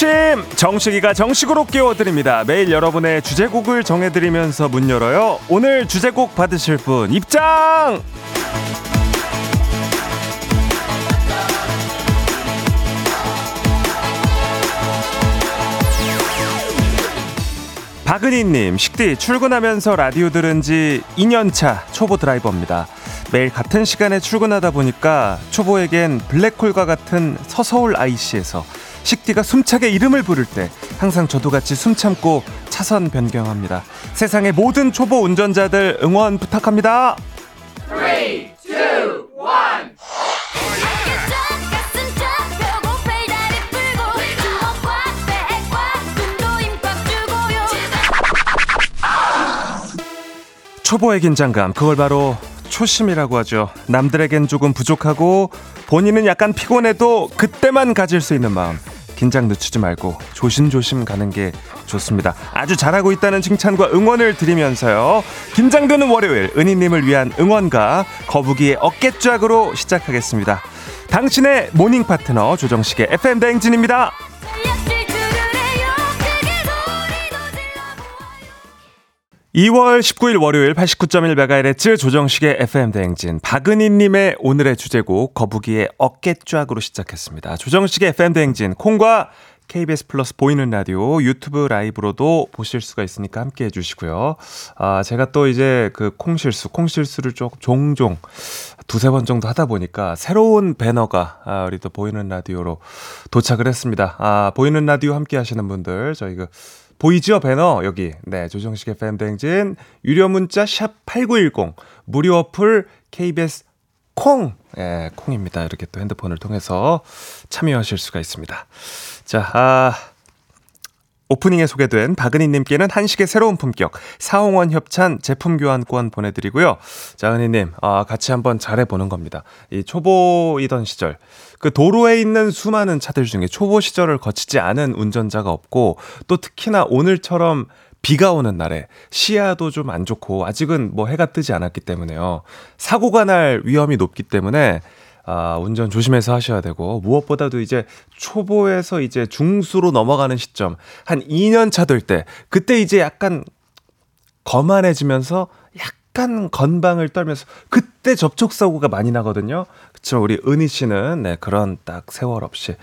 아침 정식이가 정식으로 깨워드립니다. 매일 여러분의 주제곡을 정해드리면서 문 열어요. 오늘 주제곡 받으실 분 입장! 박은희님, 식디 출근하면서 라디오 들은 지 2년차 초보 드라이버입니다. 매일 같은 시간에 출근하다 보니까 초보에겐 블랙홀과 같은 서서울 IC에서 식디가 숨차게 이름을 부를 때 항상 저도 같이 숨 참고 차선 변경합니다. 세상의 모든 초보 운전자들 응원 부탁합니다. 3, 2, 1 초보의 긴장감 그걸 바로 초심이라고 하죠. 남들에겐 조금 부족하고 본인은 약간 피곤해도 그때만 가질 수 있는 마음. 긴장 늦추지 말고 조심조심 가는 게 좋습니다. 아주 잘하고 있다는 칭찬과 응원을 드리면서요. 긴장되는 월요일 은희님을 위한 응원가 거북이의 어깨쫙으로 시작하겠습니다. 당신의 모닝 파트너 조정식의 FM 대행진입니다. 2월 19일 월요일 89.1MHz 조정식의 FM 대행진 박은희님의 오늘의 주제곡 거북이의 어깨쫙으로 시작했습니다. 조정식의 FM 대행진 콩과 KBS 플러스 보이는 라디오 유튜브 라이브로도 보실 수가 있으니까 함께 해주시고요. 아 제가 또 이제 그 콩실수 콩실수를 좀 종종 두세 번 정도 하다 보니까 새로운 배너가 아, 우리 또 보이는 라디오로 도착을 했습니다. 아 보이는 라디오 함께 하시는 분들 저희 그 보이죠 배너? 여기. 네 조정식의 FM 대행진. 유료 문자 샵 8910 무료 어플 KBS 콩. 예, 콩입니다. 이렇게 또 핸드폰을 통해서 참여하실 수가 있습니다. 자, 아 오프닝에 소개된 박은희님께는 한식의 새로운 품격 사홍원 협찬 제품 교환권 보내드리고요. 자, 은희님, 아, 같이 한번 잘해보는 겁니다. 이 초보이던 시절, 그 도로에 있는 수많은 차들 중에 초보 시절을 거치지 않은 운전자가 없고 또 특히나 오늘처럼 비가 오는 날에 시야도 좀 안 좋고 아직은 뭐 해가 뜨지 않았기 때문에요. 사고가 날 위험이 높기 때문에 아, 운전 조심해서 하셔야 되고 무엇보다도 이제 초보에서 이제 중수로 넘어가는 시점 한 2년 차 될 때 그때 이제 약간 거만해지면서 약간 건방을 떨면서 그때 접촉 사고가 많이 나거든요. 그쵸 우리 은희 씨는 네 그런 딱 세월 없이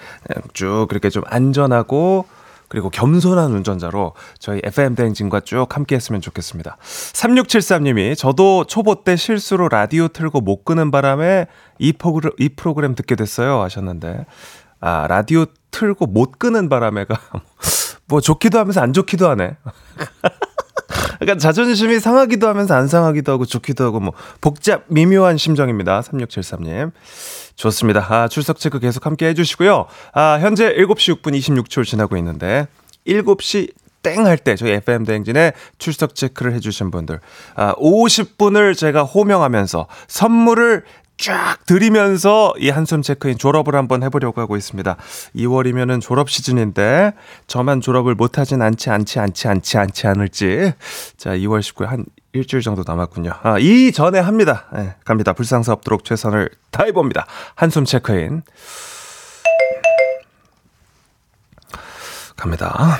쭉 그렇게 좀 안전하고 그리고 겸손한 운전자로 저희 FM 대행진과 쭉 함께 했으면 좋겠습니다. 3673님이 저도 초보 때 실수로 라디오 틀고 못 끄는 바람에 이, 프로그램, 이 프로그램 듣게 됐어요 하셨는데 아 라디오 틀고 못 끄는 바람에가 뭐 좋기도 하면서 안 좋기도 하네. 그러니까 자존심이 상하기도 하면서 안 상하기도 하고 좋기도 하고 뭐 복잡 미묘한 심정입니다. 3673님. 좋습니다. 아, 출석 체크 계속 함께 해 주시고요. 아, 현재 7시 6분 26초 지나고 있는데, 7시 땡할때 저희 FM 대행진에 출석 체크를 해주신 분들, 아, 50분을 제가 호명하면서 선물을 쫙 드리면서 이 한숨 체크인 졸업을 한번 해보려고 하고 있습니다. 2월이면은 졸업 시즌인데 저만 졸업을 못하진 않지 않지 않지 않지 않지 않을지 자 2월 19일 한 일주일 정도 남았군요. 아, 이 전에 합니다. 네, 갑니다. 불상사 없도록 최선을 다해봅니다. 한숨 체크인 갑니다.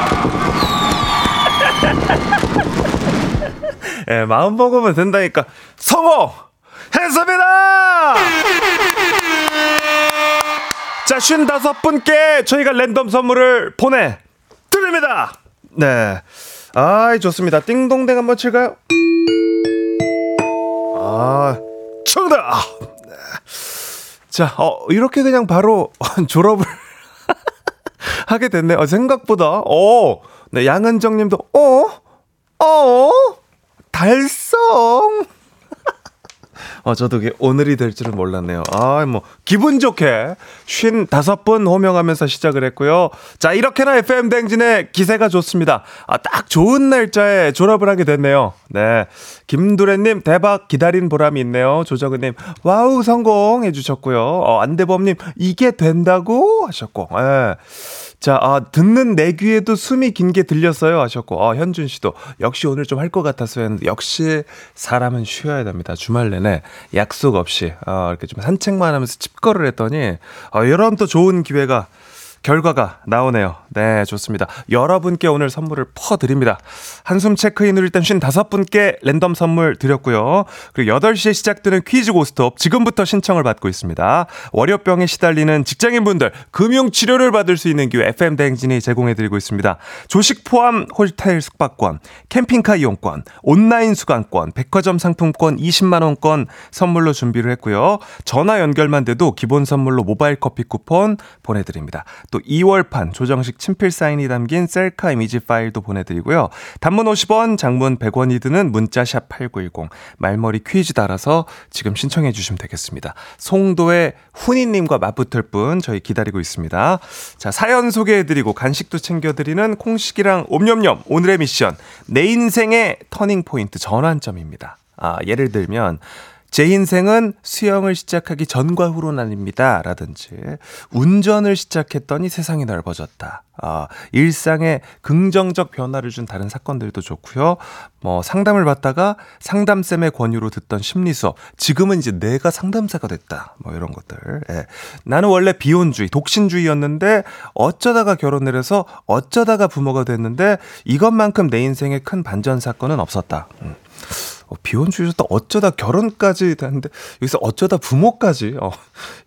예, 마음 먹으면 된다니까. 성공! 했습니다! 자, 55분께 저희가 랜덤 선물을 보내 드립니다! 네. 아이, 좋습니다. 띵동댕 한번 칠까요? 아, 정답! 네. 자, 어, 이렇게 그냥 바로 졸업을 하게 됐네. 어, 생각보다, 어, 네, 양은정 님도, 어? 어? 달성! 어, 저도 오늘이 될 줄은 몰랐네요. 아, 뭐, 기분 좋게 쉰 다섯 분 호명하면서 시작을 했고요. 자, 이렇게나 FM대행진의 기세가 좋습니다. 아, 딱 좋은 날짜에 졸업을 하게 됐네요. 네. 김두래님, 대박 기다린 보람이 있네요. 조정은님, wow, 성공 해 주셨고요. 어, 안대범님, 이게 된다고 하셨고, 예. 자, 아, 듣는 내 귀에도 숨이 긴 게 들렸어요 하셨고, 아, 현준 씨도 역시 오늘 좀 할 것 같았어요 했는데, 역시 사람은 쉬어야 됩니다. 주말 내내 약속 없이, 아, 이렇게 좀 산책만 하면서 칩거를 했더니, 아, 여러분 또 좋은 기회가 결과가 나오네요. 네, 좋습니다. 여러분께 오늘 선물을 퍼드립니다. 한숨 체크인으로 일단 55분께 랜덤 선물 드렸고요. 그리고 8시에 시작되는 퀴즈 고스톱 지금부터 신청을 받고 있습니다. 월요병에 시달리는 직장인분들 금융치료를 받을 수 있는 기회 FM 대행진이 제공해드리고 있습니다. 조식 포함 홀테일 숙박권, 캠핑카 이용권, 온라인 수강권, 백화점 상품권 20만원권 선물로 준비를 했고요. 전화 연결만 돼도 기본 선물로 모바일 커피 쿠폰 보내드립니다. 또 2월판 조정식 친필 사인이 담긴 셀카 이미지 파일도 보내드리고요. 단문 50원, 장문 100원이 드는 문자샵 8910 말머리 퀴즈 달아서 지금 신청해 주시면 되겠습니다. 송도의 훈이님과 맞붙을 분 저희 기다리고 있습니다. 자 사연 소개해드리고 간식도 챙겨드리는 콩식이랑 옴념념 오늘의 미션 내 인생의 터닝 포인트 전환점입니다. 아 예를 들면 제 인생은 수영을 시작하기 전과 후로 나뉩니다. 라든지, 운전을 시작했더니 세상이 넓어졌다. 아, 일상에 긍정적 변화를 준 다른 사건들도 좋고요. 뭐, 상담을 받다가 상담쌤의 권유로 듣던 심리 수업. 지금은 이제 내가 상담사가 됐다. 뭐, 이런 것들. 예. 나는 원래 비혼주의, 독신주의였는데, 어쩌다가 결혼을 해서 어쩌다가 부모가 됐는데, 이것만큼 내 인생에 큰 반전 사건은 없었다. 음. 어, 비혼주의였다 어쩌다 결혼까지 됐는데 여기서 어쩌다 부모까지 어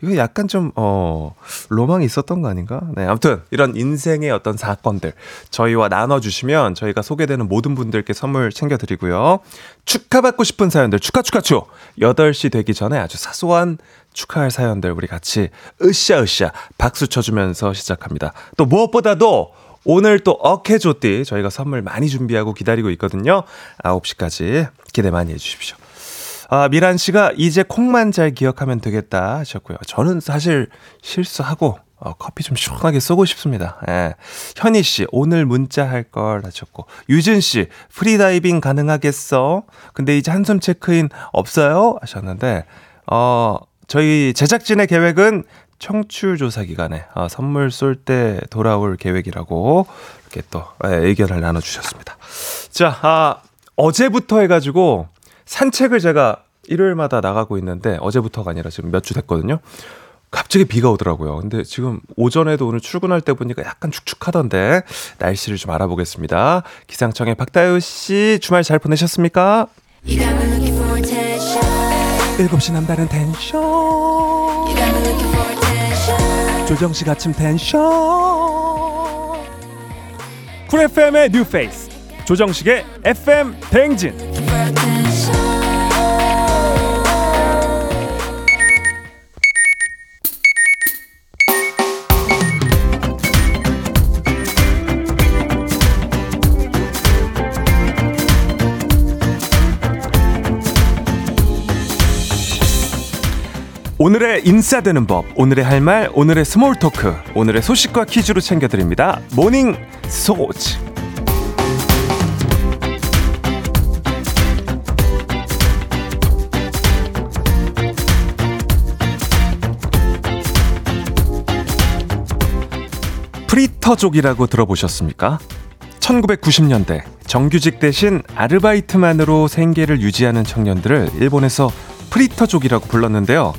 이거 약간 좀 어 로망이 있었던 거 아닌가? 네 아무튼 이런 인생의 어떤 사건들 저희와 나눠주시면 저희가 소개되는 모든 분들께 선물 챙겨드리고요 축하받고 싶은 사연들 축하 축하 축 8시 되기 전에 아주 사소한 축하할 사연들 우리 같이 으쌰으쌰 박수 쳐주면서 시작합니다. 또 무엇보다도 오늘 또 어케조띠 저희가 선물 많이 준비하고 기다리고 있거든요. 9시까지 기대 많이 해주십시오. 아, 미란 씨가 이제 콩만 잘 기억하면 되겠다 하셨고요. 저는 사실 실수하고 어, 커피 좀 시원하게 쏘고 싶습니다. 예. 현희 씨, 오늘 문자 할 걸 하셨고. 유진 씨, 프리다이빙 가능하겠어? 근데 이제 한숨 체크인 없어요? 하셨는데, 어, 저희 제작진의 계획은 청취율 조사 기간에 어, 선물 쏠 때 돌아올 계획이라고 이렇게 또 예, 의견을 나눠주셨습니다. 자, 아, 어제부터 해가지고 산책을 제가 일요일마다 나가고 있는데 어제부터가 아니라 지금 몇 주 됐거든요. 갑자기 비가 오더라고요. 근데 지금 오전에도 오늘 출근할 때 보니까 약간 축축하던데 날씨를 좀 알아보겠습니다. 기상청의 박다유 씨 주말 잘 보내셨습니까? 7시 남다른 텐션 조정식 아침 텐션. 쿨 FM의 뉴 페이스 조정식의 FM 대행진 오늘의 인싸되는 법, 오늘의 할 말, 오늘의 small talk, 오늘의 소식과 퀴즈로 챙겨드립니다. morning shorts. 프리터족이라고 들어보셨습니까? 1990년대 정규직 대신 아르바이트만으로 생계를 유지하는 청년들을 일본에서 프리터족이라고 불렀는데요.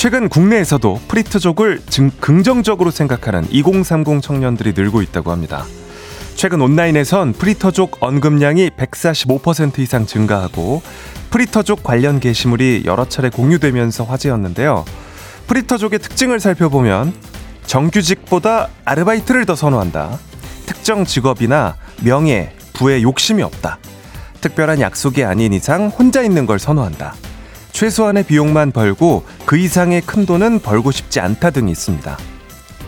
최근 국내에서도 프리터족을 증, 긍정적으로 생각하는 2030 청년들이 늘고 있다고 합니다. 최근 온라인에선 프리터족 언급량이 145% 이상 증가하고 프리터족 관련 게시물이 여러 차례 공유되면서 화제였는데요. 프리터족의 특징을 살펴보면 정규직보다 아르바이트를 더 선호한다. 특정 직업이나 명예, 부에 욕심이 없다. 특별한 약속이 아닌 이상 혼자 있는 걸 선호한다. 최소한의 비용만 벌고 그 이상의 큰 돈은 벌고 싶지 않다 등이 있습니다.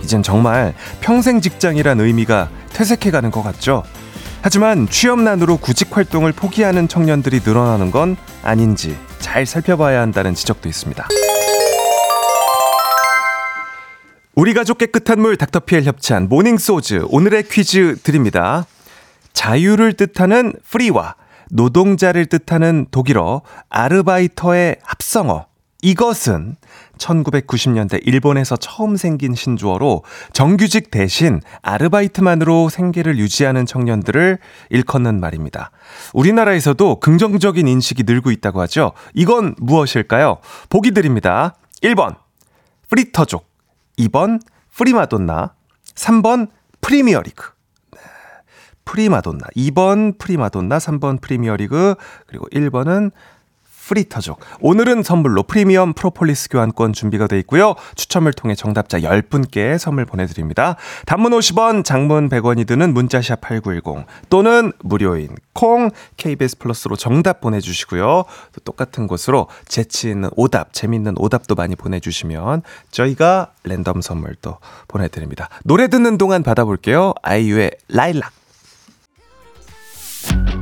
이젠 정말 평생 직장이란 의미가 퇴색해가는 것 같죠? 하지만 취업난으로 구직 활동을 포기하는 청년들이 늘어나는 건 아닌지 잘 살펴봐야 한다는 지적도 있습니다. 우리 가족 깨끗한 물 닥터피엘 협찬 모닝소즈 오늘의 퀴즈 드립니다. 자유를 뜻하는 free와 노동자를 뜻하는 독일어 Arbeiter의 합성어 이것은 1990년대 일본에서 처음 생긴 신조어로 정규직 대신 아르바이트만으로 생계를 유지하는 청년들을 일컫는 말입니다. 우리나라에서도 긍정적인 인식이 늘고 있다고 하죠. 이건 무엇일까요? 보기 드립니다. 1번 프리터족 2번 프리마돈나 3번 프리미어리그 프리마돈나 2번 프리마돈나 3번 프리미어리그 그리고 1번은 프리터족. 오늘은 선물로 프리미엄 프로폴리스 교환권 준비가 돼 있고요. 추첨을 통해 정답자 10분께 선물 보내드립니다. 단문 50원, 장문 100원이 드는 문자샵 8910 또는 무료인 콩 KBS 플러스로 정답 보내주시고요. 또 똑같은 곳으로 재치 있는 오답, 재밌는 오답도 많이 보내주시면 저희가 랜덤 선물 도 보내드립니다. 노래 듣는 동안 받아볼게요. 아이유의 라일락. you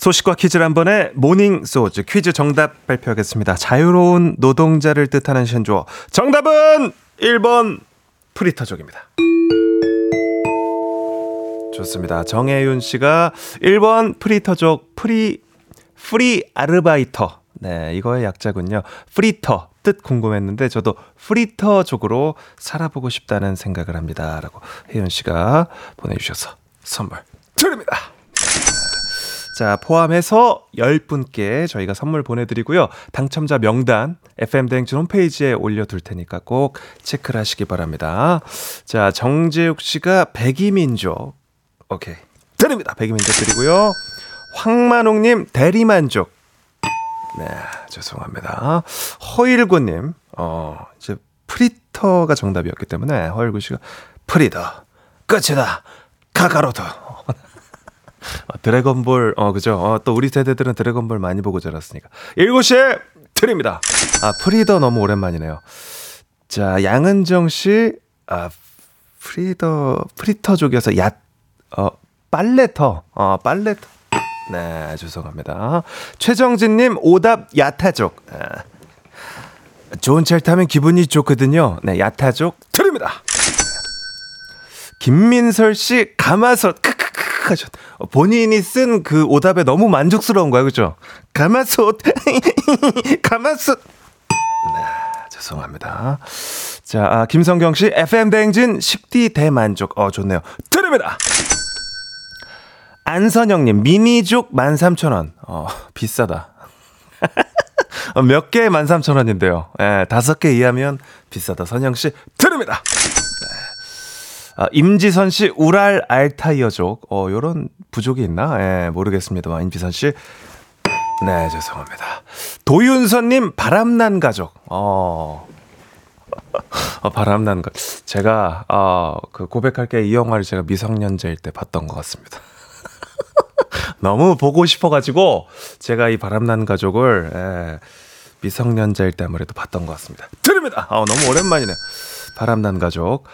소식과 퀴즈를 한 번에 morning shorts 퀴즈 정답 발표하겠습니다. 자유로운 노동자를 뜻하는 신조어. 정답은 1번 프리터족입니다. 좋습니다. 정혜윤 씨가 1번 프리터족 free free Arbeiter. 네, 이거의 약자군요. 프리터 뜻 궁금했는데 저도 프리터족으로 살아보고 싶다는 생각을 합니다. 라고 혜윤 씨가 보내 주셔서 선물 드립니다. 자, 포함해서 10분께 저희가 선물 보내드리고요. 당첨자 명단 FM대행진 홈페이지에 올려둘 테니까 꼭 체크를 하시기 바랍니다. 자, 정재욱 씨가 백의민족. 오케이. 드립니다. 백의민족 드리고요. 황만옥님 대리만족. 네, 죄송합니다. 허일구님, 어, 이제 프리터가 정답이었기 때문에 허일구 씨가 프리더, 끝이다, 카카로트. 어, 드래곤볼, 어, 그죠? 어, 또 우리 세대들은 드래곤볼 많이 보고 자랐으니까. 7시에 드립니다. 아, 프리더 너무 오랜만이네요. 자, 양은정 씨, 아, 프리더, 프리터족이어서 야, 어, 빨래터, 어, 빨래터. 네, 죄송합니다. 최정진님, 오답 야타족. 아, 좋은 차를 타면 기분이 좋거든요. 네, 야타족 드립니다. 김민설 씨, 가마솥. 하셨. 본인이 쓴 그 오답에 너무 만족스러운 거야, 그죠? 가마솥. 가마솥. 네, 죄송합니다. 자, 아, 김성경 씨, FM 대행진 10D 대만족. 어, 좋네요. 드립니다. 안선영님, 미니족 13,000원. 어, 비싸다. 어, 몇 개에 13,000원인데요. 예, 다섯 개 이하면 비싸다. 선영씨, 드립니다. 아, 임지선 씨, 우랄 알타이어족. 어, 요런 부족이 있나? 예, 모르겠습니다만, 임지선 씨. 네, 죄송합니다. 도윤선 님, 바람난 가족. 어, 어 바람난 가 제가, 어, 그 고백할 게 이 영화를 제가 미성년자일 때 봤던 것 같습니다. 너무 보고 싶어가지고 제가 이 바람난 가족을 예, 미성년자일 때 아무래도 봤던 것 같습니다. 드립니다. 아, 너무 오랜만이네요. 바람난 가족.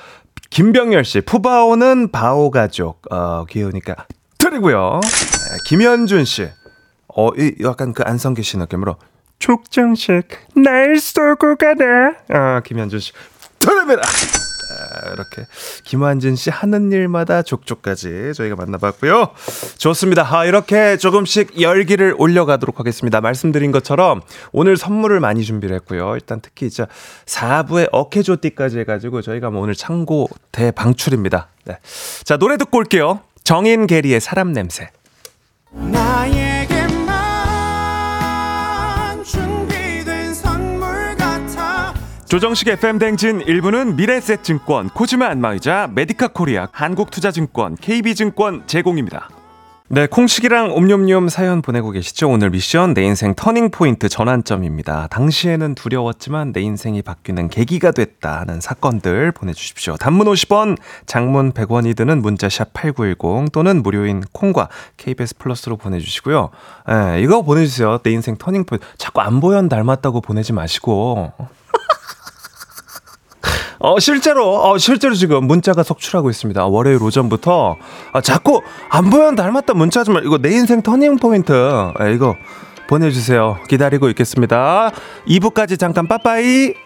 김병열 씨, 푸바오는 바오 가족. 어, 귀여우니까 드리고요. 예, 김현준 씨, 어, 이 약간 그 안성기 씨 느낌으로 촉정식 날 쏘고 가네. 아, 김현준 씨. 드립니다. 아, 이렇게 김환진 씨 하는 일마다 족족까지 저희가 만나봤고요. 좋습니다. 아, 이렇게 조금씩 열기를 올려가도록 하겠습니다. 말씀드린 것처럼 오늘 선물을 많이 준비를 했고요. 일단 특히 이제 4부에 어케조띠까지 해가지고 저희가 뭐 오늘 창고 대방출입니다. 네. 자 노래 듣고 올게요. 정인 게리의 사람 냄새. 조정식 FM 댕진 1부는 미래셋증권, 코지마 안마의자, 메디카 코리아, 한국투자증권, KB증권 제공입니다. 네, 콩식이랑 옴뇸뇸 사연 보내고 계시죠? 오늘 미션 내 인생 터닝포인트 전환점입니다. 당시에는 두려웠지만 내 인생이 바뀌는 계기가 됐다 하는 사건들 보내주십시오. 단문 50원, 장문 100원이 드는 문자샵 8910 또는 무료인 콩과 KBS 플러스로 보내주시고요. 예, 이거 보내주세요. 내 인생 터닝포인트. 자꾸 안보현 닮았다고 보내지 마시고. 어, 실제로, 어, 실제로 지금 문자가 속출하고 있습니다. 월요일 오전부터, 아, 자꾸 안보현 닮았다 문자 말, 이거 내 인생 터닝 포인트. 아, 이거 보내주세요. 기다리고 있겠습니다. 2부까지 잠깐 빠빠이.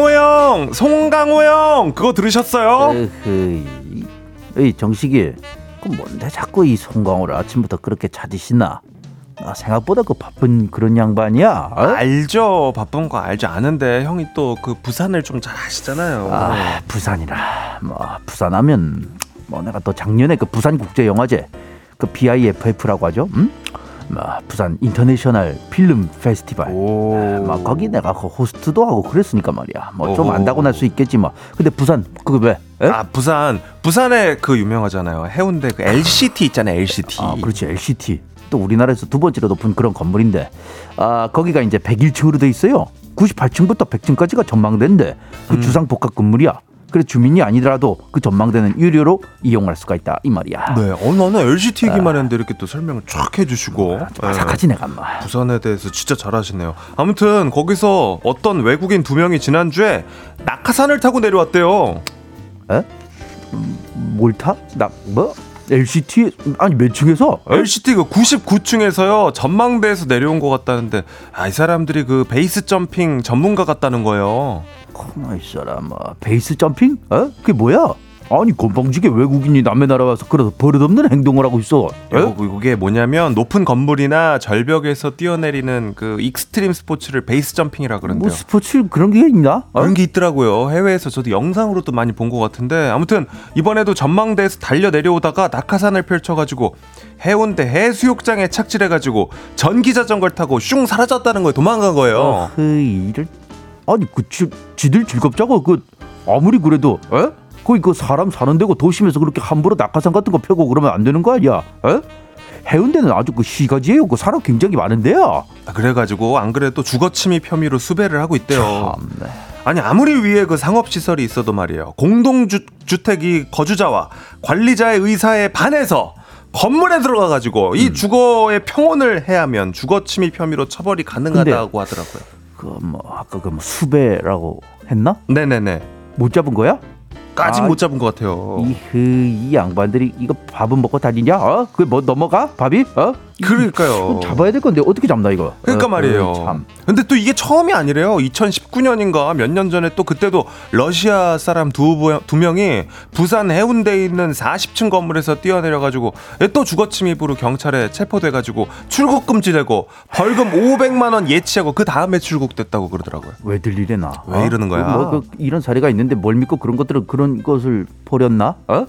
강호영, 송강호영, 그거 들으셨어요? 에헤이, 이 정식이 그 뭔데 자꾸 이 송강호를 아침부터 그렇게 찾으시나? 아, 생각보다 그 바쁜 그런 양반이야. 어? 알죠. 바쁜 거 알죠. 아는데 형이 또 그 부산을 좀 잘 아시잖아요. 아, 부산이라 뭐 부산하면 뭐 내가 또 작년에 그 부산 국제 영화제 그 BIFF라고 하죠. 음? 뭐 Busan International Film Festival. 오. 막 거기 내가 그 호스트도 하고 그랬으니까 말이야. 뭐좀 오. 안다고 할 수 있겠지 뭐. 근데 부산 그거 왜? 에? 아, 부산. 부산에 그 유명하잖아요. 해운대 그 LCT 있잖아요. LCT. 아, 그렇지 LCT. 또 우리나라에서 두 번째로 높은 그런 건물인데, 아 거기가 이제 101층으로 돼 있어요. 98층부터 100층까지가 전망대인데 그 음. 주상 복합 건물이야. 그래 주민이 아니더라도 그 전망대는 유료로 이용할 수가 있다 이 말이야. 네. 어, 나는 LCT 얘기만 했는데 이렇게 또 설명을 쫙 해주시고. 네. 바삭하지 내가 마. 부산에 대해서 진짜 잘하시네요. 아무튼 거기서 어떤 외국인 두 명이 지난주에 낙하산을 타고 내려왔대요. 뭘 타? 나 뭐? LCT 아니 몇 층에서? 에? LCT 그 99층에서요 전망대에서 내려온 것 같다는데 아 이 사람들이 그 베이스 점핑 전문가 같다는 거예요. 가만 있어라 뭐 베이스 점핑? 어? 그게 뭐야? 아니 건방지게 외국인이 남의 나라 와서 그래서 버릇없는 행동을 하고 있어. 에? 어, 그게 뭐냐면 높은 건물이나 절벽에서 뛰어내리는 그 extreme 스포츠를 base jumping이라 그러는데요. 뭐 스포츠 그런 게 있나? 어? 그런 게 있더라고요. 해외에서 저도 영상으로도 많이 본 것 같은데 아무튼 이번에도 전망대에서 달려 내려오다가 낙하산을 펼쳐가지고 해운대 해수욕장에 착지해가지고 전기 자전거를 타고 슝 사라졌다는 거예요. 도망간 거예요. 그 일을 아니 그 지, 지들 즐겁자고 그 아무리 그래도 에? 거기 그 사람 사는 데고 도심에서 그렇게 함부로 낙하산 같은 거 펴고 그러면 안 되는 거 아니야? 에? 해운대는 아주 그 시가지예요. 그 사람 굉장히 많은데요. 아, 그래가지고 안 그래도 주거침입 혐의로 수배를 하고 있대요. 참네. 아니 아무리 위에 그 상업 시설이 있어도 말이에요. 공동주택이 거주자와 관리자의 의사에 반해서 건물에 들어가가지고 이 주거의 평온을 해야면 주거침입 혐의로 처벌이 가능하다고 하더라고요. 그 뭐 아까 그 뭐 수배라고 했나? 네네네. 못 잡은 거야? 까지 아, 못 잡은 것 같아요. 이흐 이 양반들이 이거 밥은 먹고 다니냐? 어? 그뭐 넘어가? 밥이? 어? 그러니까요. 잡아야 될 건데 어떻게 잡나 이거? 그러니까 어, 말이에요. 어, 참. 근데 또 이게 처음이 아니래요. 2019년인가 몇 년 전에 또 그때도 러시아 사람 두, 부- 두 명이 부산 해운대에 있는 40층 건물에서 뛰어내려가지고 또 주거 침입으로 경찰에 체포돼가지고 출국 금지되고 벌금 500만 원 예치하고 그 다음에 출국됐다고 그러더라고요. 왜들 이래나? 왜 이러는 거야? 뭐, 그, 이런 사례가 있는데 뭘 믿고 그런 것들은 그런 것을 버렸나? 어?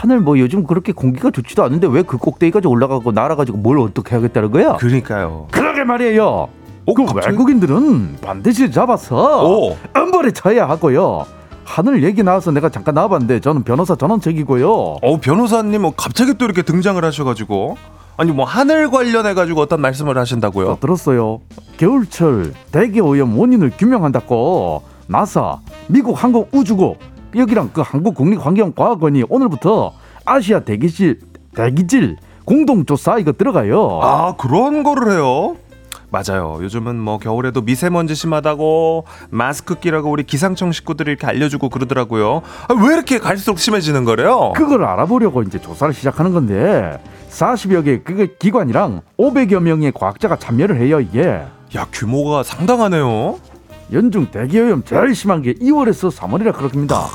하늘 뭐 요즘 그렇게 공기가 좋지도 않은데 왜 그 꼭대기까지 올라가고 날아가지고 뭘 어떻게 하겠다는 거야? 그러니까요. 그러게 말이에요. 오, 그 갑자기? 외국인들은 반드시 잡아서 오. 엄벌에 쳐야 하고요. 하늘 얘기 나와서 내가 잠깐 나와봤는데 저는 변호사 전원책이고요. 어 변호사님 뭐 갑자기 또 이렇게 등장을 하셔가지고 아니 뭐 하늘 관련해 가지고 어떤 말씀을 하신다고요? 또 들었어요. 겨울철 대기 오염 원인을 규명한다고 나사, 미국 항공 우주국 여기랑 그 한국국립환경과학원이 오늘부터 아시아 대기질 대기질 공동조사 이거 들어가요. 아 그런 거를 해요? 맞아요. 요즘은 뭐 겨울에도 미세먼지 심하다고 마스크 끼라고 우리 기상청 식구들이 이렇게 알려주고 그러더라고요. 아, 왜 이렇게 갈수록 심해지는 거래요? 그걸 알아보려고 이제 조사를 시작하는 건데 40여 개 그 기관이랑 500여 명의 과학자가 참여를 해요 이게. 야 규모가 상당하네요. 연중 대기오염 제일 심한 게 2월에서 3월이라 그렇습니다.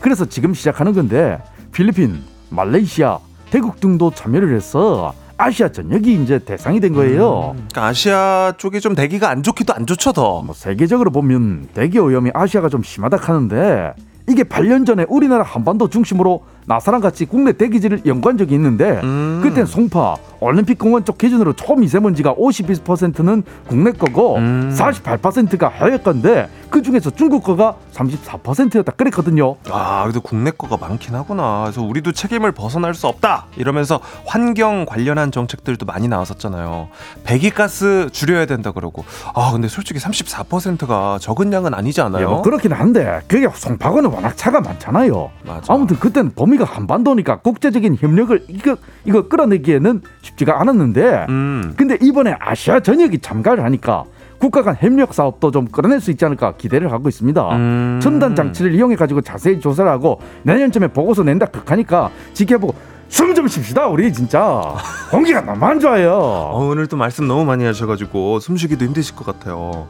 그래서 지금 시작하는 건데 필리핀, 말레이시아, 태국 등도 참여를 해서 아시아 전역이 이제 대상이 된 거예요. 그러니까 아시아 쪽이 좀 대기가 안 좋기도 안 좋죠 더. 뭐 세계적으로 보면 대기 오염이 아시아가 좀 심하다 하는데 이게 8년 전에 우리나라 한반도 중심으로 나사랑 같이 국내 대기질을 연구한 적이 있는데 음. 그땐 송파 올림픽 공원 쪽 기준으로 초미세먼지가 52%는 국내 거고 음. 48%가 해외 건데 그 중에서 중국 거가 34%였다 그랬거든요. 아, 그래도 국내 거가 많긴 하구나. 그래서 우리도 책임을 벗어날 수 없다. 이러면서 환경 관련한 정책들도 많이 나왔었잖아요. 배기가스 줄여야 된다 그러고. 아, 근데 솔직히 34%가 적은 양은 아니지 않아요? 예, 뭐 그렇긴 한데 그게 송파구는 워낙 차가 많잖아요. 맞아. 아무튼 그때는 범위가 한반도니까 국제적인 협력을 이거 이거 끌어내기에는 쉽지가 않았는데 음. 근데 이번에 아시아 전역이 참가를 하니까 국가 간 협력 사업도 좀 끌어낼 수 있지 않을까 기대를 하고 있습니다. 음. 첨단 장치를 이용해 가지고 자세히 조사를 하고 내년쯤에 보고서 낸다 극하니까 지켜보고 숨좀 쉽시다 우리 진짜 공기가 너무 안 좋아요. 어, 오늘 또 말씀 너무 많이 하셔가지고 숨쉬기도 힘드실 것 같아요.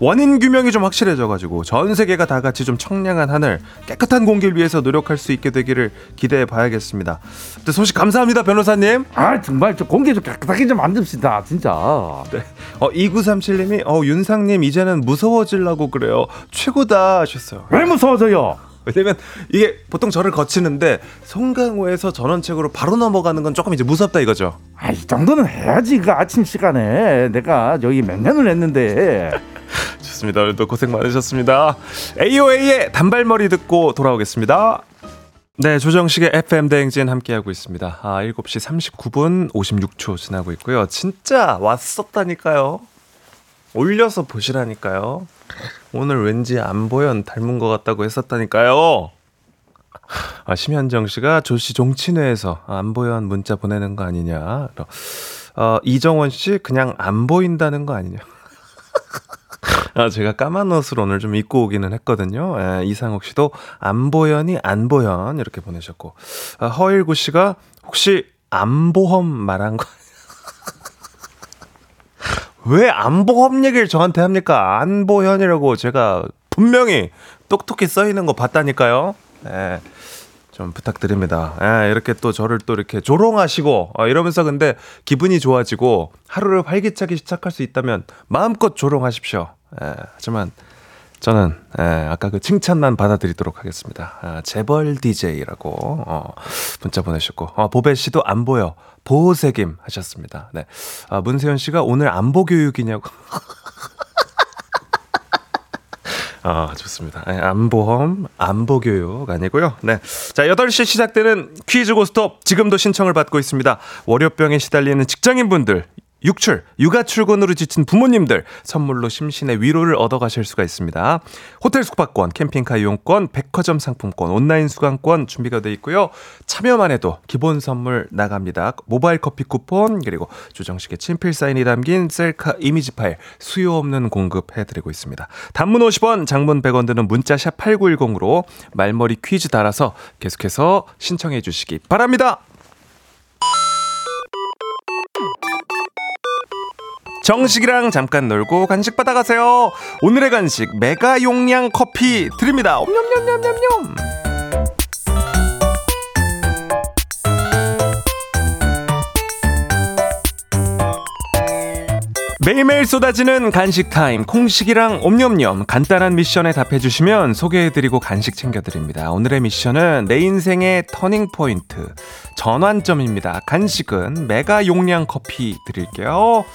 원인 규명이 좀 확실해져가지고 전 세계가 다 같이 좀 청량한 하늘, 깨끗한 공기를 위해서 노력할 수 있게 되기를 기대해 봐야겠습니다. 또 소식 감사합니다, 변호사님. 아 정말 저 공기 좀 깨끗하게 좀 만듭시다 진짜. 네. 어, 2937님이 어, 윤상님 이제는 무서워지려고 그래요. 최고다 하셨어요. 왜 무서워져요? 왜냐면 이게 보통 저를 거치는데 송강호에서 전원책으로 바로 넘어가는 건 조금 이제 무섭다 이거죠. 아, 이 정도는 해야지 그 아침 시간에 내가 여기 몇 년을 했는데 좋습니다. 오늘도 고생 많으셨습니다. AOA의 단발머리 듣고 돌아오겠습니다. 네, 조정식의 FM 대행진 함께하고 있습니다. 아, 7시 39분 56초 지나고 있고요. 진짜 왔었다니까요. 올려서 보시라니까요. 오늘 왠지 안보현 닮은 것 같다고 했었다니까요. 아, 심현정 씨가 조씨 종친회에서 안보현 문자 보내는 거 아니냐. 어, 이정원 씨 그냥 안 보인다는 거 아니냐. 아, 제가 까만 옷을 오늘 좀 입고 오기는 했거든요. 예, 이상욱 씨도 안보현이 안보현 이렇게 보내셨고 아, 허일구 씨가 혹시 안보험 말한 거? 왜 안보험 얘기를 저한테 합니까? 안보현이라고 제가 분명히 똑똑히 써 있는 거 봤다니까요. 예. 좀 부탁드립니다. 예, 이렇게 또 저를 또 이렇게 조롱하시고 어, 이러면서 근데 기분이 좋아지고 하루를 활기차게 시작할 수 있다면 마음껏 조롱하십시오. 예, 하지만 저는 예, 아까 그 칭찬만 받아들이도록 하겠습니다. 아, 재벌 DJ라고 어, 문자 보내셨고 어, 보배 씨도 안 보여 보호색임 하셨습니다. 네, 아, 문세현 씨가 오늘 안보 교육이냐고. 아, 좋습니다. 네, 안보험, 안보교육 아니고요. 네. 자, 8시 시작되는 퀴즈 고스톱 지금도 신청을 받고 있습니다. 월요병에 시달리는 직장인분들, 육출, 육아 출근으로 지친 부모님들 선물로 심신의 위로를 얻어 가실 수가 있습니다. 호텔 숙박권, 캠핑카 이용권, 백화점 상품권, 온라인 수강권 준비가 돼 있고요. 참여만 해도 기본 선물 나갑니다. 모바일 커피 쿠폰 그리고 조정식의 친필 사인이 담긴 셀카 이미지 파일 수요 없는 공급해 드리고 있습니다. 단문 50원, 장문 100원 드는 문자 샵 8910으로 말머리 퀴즈 달아서 계속해서 신청해 주시기 바랍니다. 정식이랑 잠깐 놀고 간식 받아가세요. 오늘의 간식 메가 용량 커피 드립니다. 옴뇸뇸뇸뇸뇸. 매일매일 쏟아지는 간식 타임 콩식이랑 옴념념 간단한 미션에 답해주시면 소개해드리고 간식 챙겨드립니다. 오늘의 미션은 내 인생의 터닝 포인트 전환점입니다. 간식은 메가 용량 커피 드릴게요.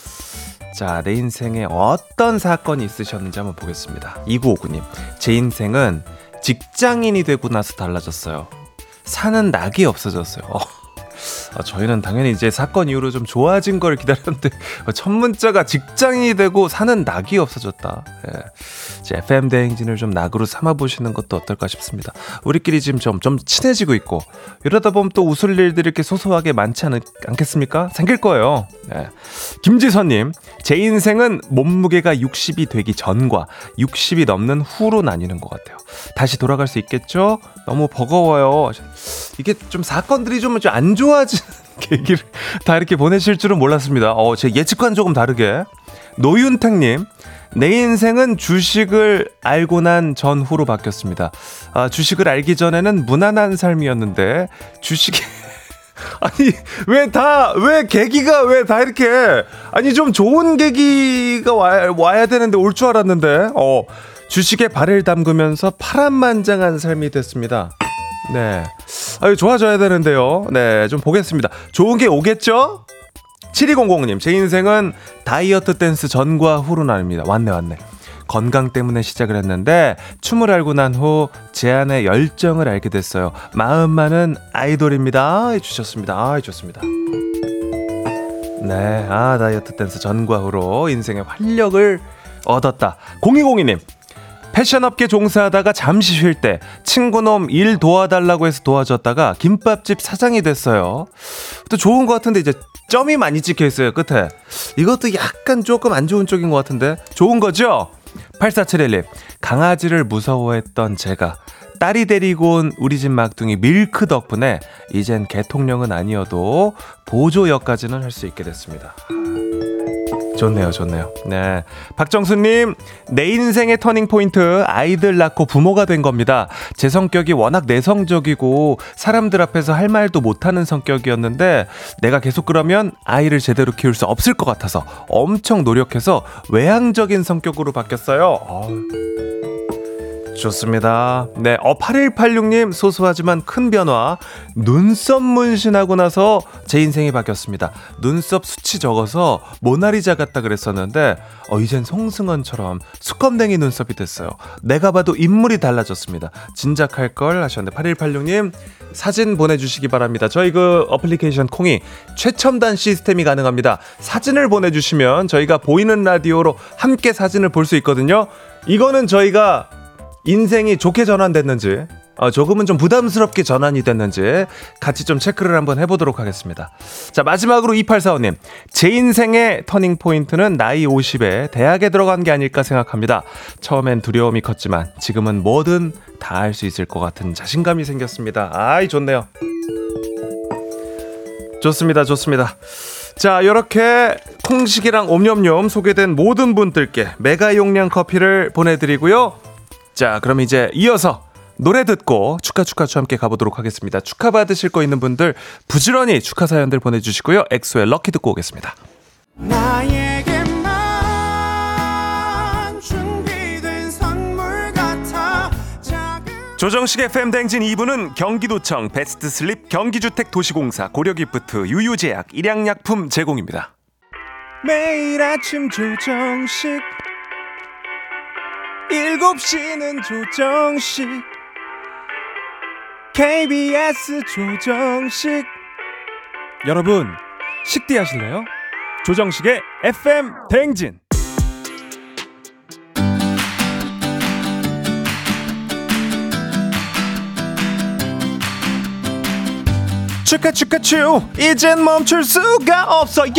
자, 내 인생에 어떤 사건이 있으셨는지 한번 보겠습니다. 2959님, 제 인생은 직장인이 되고 나서 달라졌어요. 사는 낙이 없어졌어요. 아, 저희는 당연히 이제 사건 이후로 좀 좋아진 걸 기다렸는데 첫 문자가 직장인이 되고 사는 낙이 없어졌다. 예. 이제 FM 대행진을 좀 낙으로 삼아 보시는 것도 어떨까 싶습니다. 우리끼리 지금 좀, 좀 친해지고 있고 이러다 보면 또 웃을 일들이 이렇게 소소하게 많지 않, 않겠습니까? 생길 거예요. 예. 김지선님, 제 인생은 몸무게가 60이 되기 전과 60이 넘는 후로 나뉘는 것 같아요. 다시 돌아갈 수 있겠죠? 너무 버거워요. 이게 좀 사건들이 좀 안 좋아지는 계기를 다 이렇게 보내실 줄은 몰랐습니다. 어, 제 예측과는 조금 다르게. 노윤택님, 내 인생은 주식을 알고 난 전후로 바뀌었습니다. 아, 주식을 알기 전에는 무난한 삶이었는데, 주식이. 아니, 왜 다, 왜 계기가 왜 다 이렇게, 아니, 좀 좋은 계기가 와, 와야 되는데 올 줄 알았는데, 어, 주식에 발을 담그면서 파란만장한 삶이 됐습니다. 네. 아유, 좋아져야 되는데요. 네, 좀 보겠습니다. 좋은 게 오겠죠? 7200님, 제 인생은 다이어트 댄스 전과 후로 나뉩니다. 왔네, 왔네. 건강 때문에 시작을 했는데, 춤을 알고 난 후 제 안의 열정을 알게 됐어요. 마음만은 아이돌입니다. 해주셨습니다. 아, 좋습니다. 네, 아, 다이어트 댄스 전과 후로 인생의 활력을 얻었다. 0202님, 패션업계 종사하다가 잠시 쉴 때 친구놈 일 도와달라고 해서 도와줬다가 김밥집 사장이 됐어요. 또 좋은 것 같은데 이제 점이 많이 찍혀 있어요 끝에. 이것도 약간 조금 안 좋은 쪽인 것 같은데 좋은 거죠? 8471님 강아지를 무서워했던 제가 딸이 데리고 온 우리 집 막둥이 밀크 덕분에 이젠 개통령은 아니어도 보조 역까지는 할 수 있게 됐습니다. 좋네요, 좋네요. 네. 박정수님, 내 인생의 터닝포인트, 아이들 낳고 부모가 된 겁니다. 제 성격이 워낙 내성적이고, 사람들 앞에서 할 말도 못하는 성격이었는데, 내가 계속 그러면 아이를 제대로 키울 수 없을 것 같아서 엄청 노력해서 외향적인 성격으로 바뀌었어요. 어우. 좋습니다. 네, 어 8186님 소소하지만 큰 변화. 눈썹 문신하고 나서 제 인생이 바뀌었습니다. 눈썹 수치 적어서 모나리자 같다 그랬었는데 어 이젠 송승헌처럼 수컴댕이 눈썹이 됐어요. 내가 봐도 인물이 달라졌습니다. 진작할 걸 하셨는데 8186님 사진 보내주시기 바랍니다. 저희 그 어플리케이션 콩이 최첨단 시스템이 가능합니다. 사진을 보내주시면 저희가 보이는 라디오로 함께 사진을 볼 수 있거든요. 이거는 저희가 인생이 좋게 전환됐는지 어, 조금은 좀 부담스럽게 전환이 됐는지 같이 좀 체크를 한번 해보도록 하겠습니다. 자 마지막으로 2845님 제 인생의 터닝 포인트는 나이 50에 대학에 들어간 게 아닐까 생각합니다. 처음엔 두려움이 컸지만 지금은 뭐든 다 할 수 있을 것 같은 자신감이 생겼습니다. 아이 좋네요. 좋습니다, 좋습니다. 자, 이렇게 콩식이랑 옴념념 소개된 모든 분들께 메가 용량 커피를 보내드리고요. 자, 그럼 이제 이어서 노래 듣고 축하 축하 추 함께 가보도록 하겠습니다. 축하 받으실 거 있는 분들 부지런히 축하 사연들 보내주시고요. 엑소의 럭키 듣고 오겠습니다. 조정식 FM 댕진 2부는 경기도청 베스트 슬립 경기주택 도시공사 고려기프트 유유제약 일양약품 제공입니다. 매일 아침 조정식 7시는 조정식 KBS 조정식. 여러분 식대 하실래요? 조정식의 FM 대행진. 축하 축하 추 이젠 멈출 수가 없어요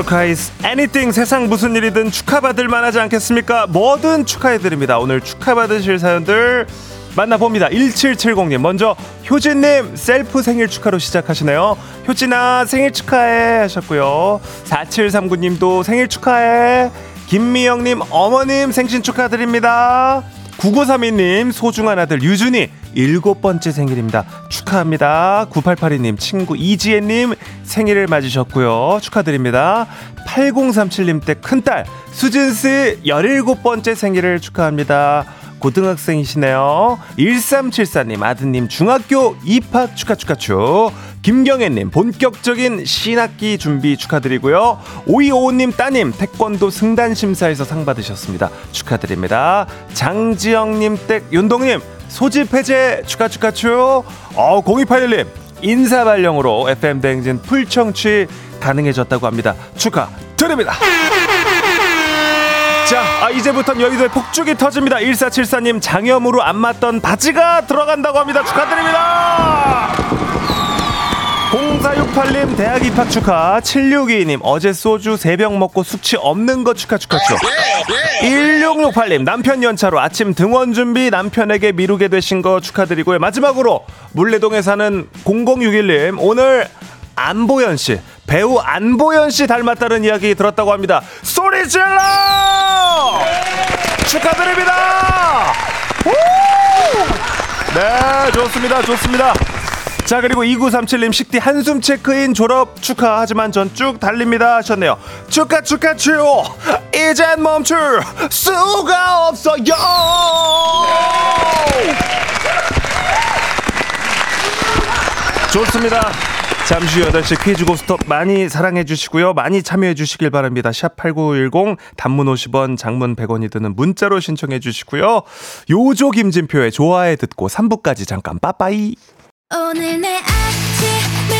축하 is anything 세상 무슨 일이든 축하받을 만하지 않겠습니까? 뭐든 축하해드립니다. 오늘 축하받으실 사연들 만나봅니다. 1770님. 먼저 효진님 셀프 생일 축하로 시작하시네요. 효진아 생일 축하해 하셨고요. 4739님도 생일 축하해. 김미영님 어머님 생신 축하드립니다. 9932님 소중한 아들 유준이 일곱 번째 생일입니다. 축하합니다. 9882님 친구 이지혜님 생일을 맞으셨고요. 축하드립니다. 8037님 때 큰딸 수진씨 17번째 생일을 축하합니다. 고등학생이시네요. 1374님 아드님 중학교 입학 축하 축하 축. 김경애님 본격적인 신학기 준비 축하드리고요. 5255님 따님 태권도 승단 심사에서 상 받으셨습니다. 축하드립니다. 장지영님 댁 윤동님 소집 해제 축하 축하 축. 어 0281님 인사 발령으로 FM 대행진 풀 청취 가능해졌다고 합니다. 축하드립니다. 자, 아, 이제부터 여의도에 폭죽이 터집니다. 1474님, 장염으로 안 맞던 바지가 들어간다고 합니다. 축하드립니다! 0468님, 대학 입학 축하. 7622님, 어제 소주 3병 먹고 숙취 없는 거 축하 축하 축. 1668님, 남편 연차로 아침 등원 준비 남편에게 미루게 되신 거 축하드리고요. 마지막으로, 물레동에 사는 0061님, 오늘 안보현 씨, 배우 안보현 씨 닮았다는 이야기 들었다고 합니다. 소리 질러! 축하드립니다! 네, 좋습니다. 좋습니다. 자, 그리고 2937님 식디 한숨 체크인 졸업 축하하지만 전 쭉 달립니다 하셨네요. 축하, 축하, 축! 이젠 멈출 수가 없어요! 좋습니다. 잠시 후 8시 퀴즈 고스톱 많이 사랑해 주시고요. 많이 참여해 주시길 바랍니다. 샵 8910 단문 50원, 장문 100원이 드는 문자로 신청해 주시고요. 요조 김진표의 좋아해 듣고 3부까지 잠깐 빠빠이. 오늘 내 아침을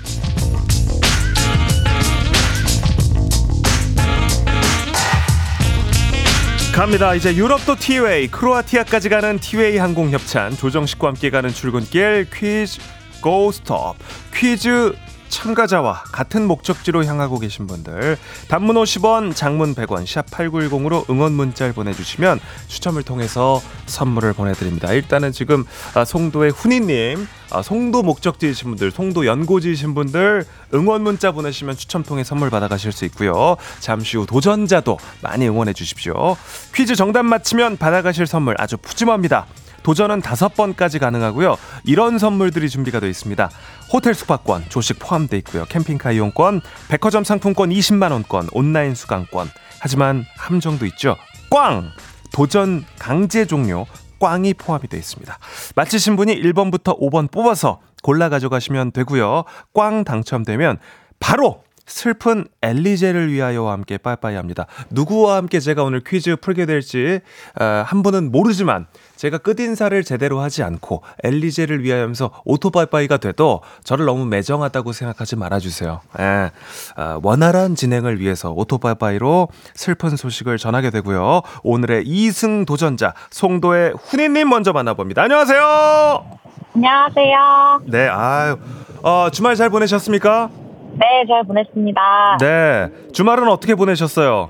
갑니다. 이제 유럽도 티웨이, 크로아티아까지 가는 티웨이 항공 협찬 조정식과 함께 가는 출근길 퀴즈 고스톱 퀴즈 참가자와 같은 목적지로 향하고 계신 분들 단문 50원, 장문 100원, 샵 8910으로 응원 문자를 보내주시면 추첨을 통해서 선물을 보내드립니다. 일단은 지금 아, 송도의 훈이님, 아, 송도 목적지이신 분들, 송도 연고지이신 분들 응원 문자 보내시면 추첨 통해 선물 받아가실 수 있고요. 잠시 후 도전자도 많이 응원해 주십시오. 퀴즈 정답 맞히면 받아가실 선물 아주 푸짐합니다. 도전은 다섯 번까지 가능하고요. 이런 선물들이 준비가 되어 있습니다. 호텔 숙박권, 조식 포함되어 있고요. 캠핑카 이용권, 백화점 상품권 20만 원권, 온라인 수강권. 하지만 함정도 있죠. 꽝! 도전 강제 종료 꽝이 포함이 되어 있습니다. 맞히신 분이 1번부터 5번 뽑아서 골라 가져가시면 되고요. 꽝 당첨되면 바로 슬픈 엘리제를 위하여와 함께 빠이빠이 합니다. 누구와 함께 제가 오늘 퀴즈 풀게 될지 어, 한 분은 모르지만 제가 끝인사를 제대로 하지 않고 엘리제를 위하여 하면서 오토바이바이가 돼도 저를 너무 매정하다고 생각하지 말아주세요. 예, 어, 원활한 진행을 위해서 오토바이바이로 슬픈 소식을 전하게 되고요. 오늘의 2승 도전자 송도의 훈이님 먼저 만나봅니다. 안녕하세요. 안녕하세요. 네, 아유, 어, 주말 잘 보내셨습니까? 네, 잘 보냈습니다. 네. 주말은 어떻게 보내셨어요?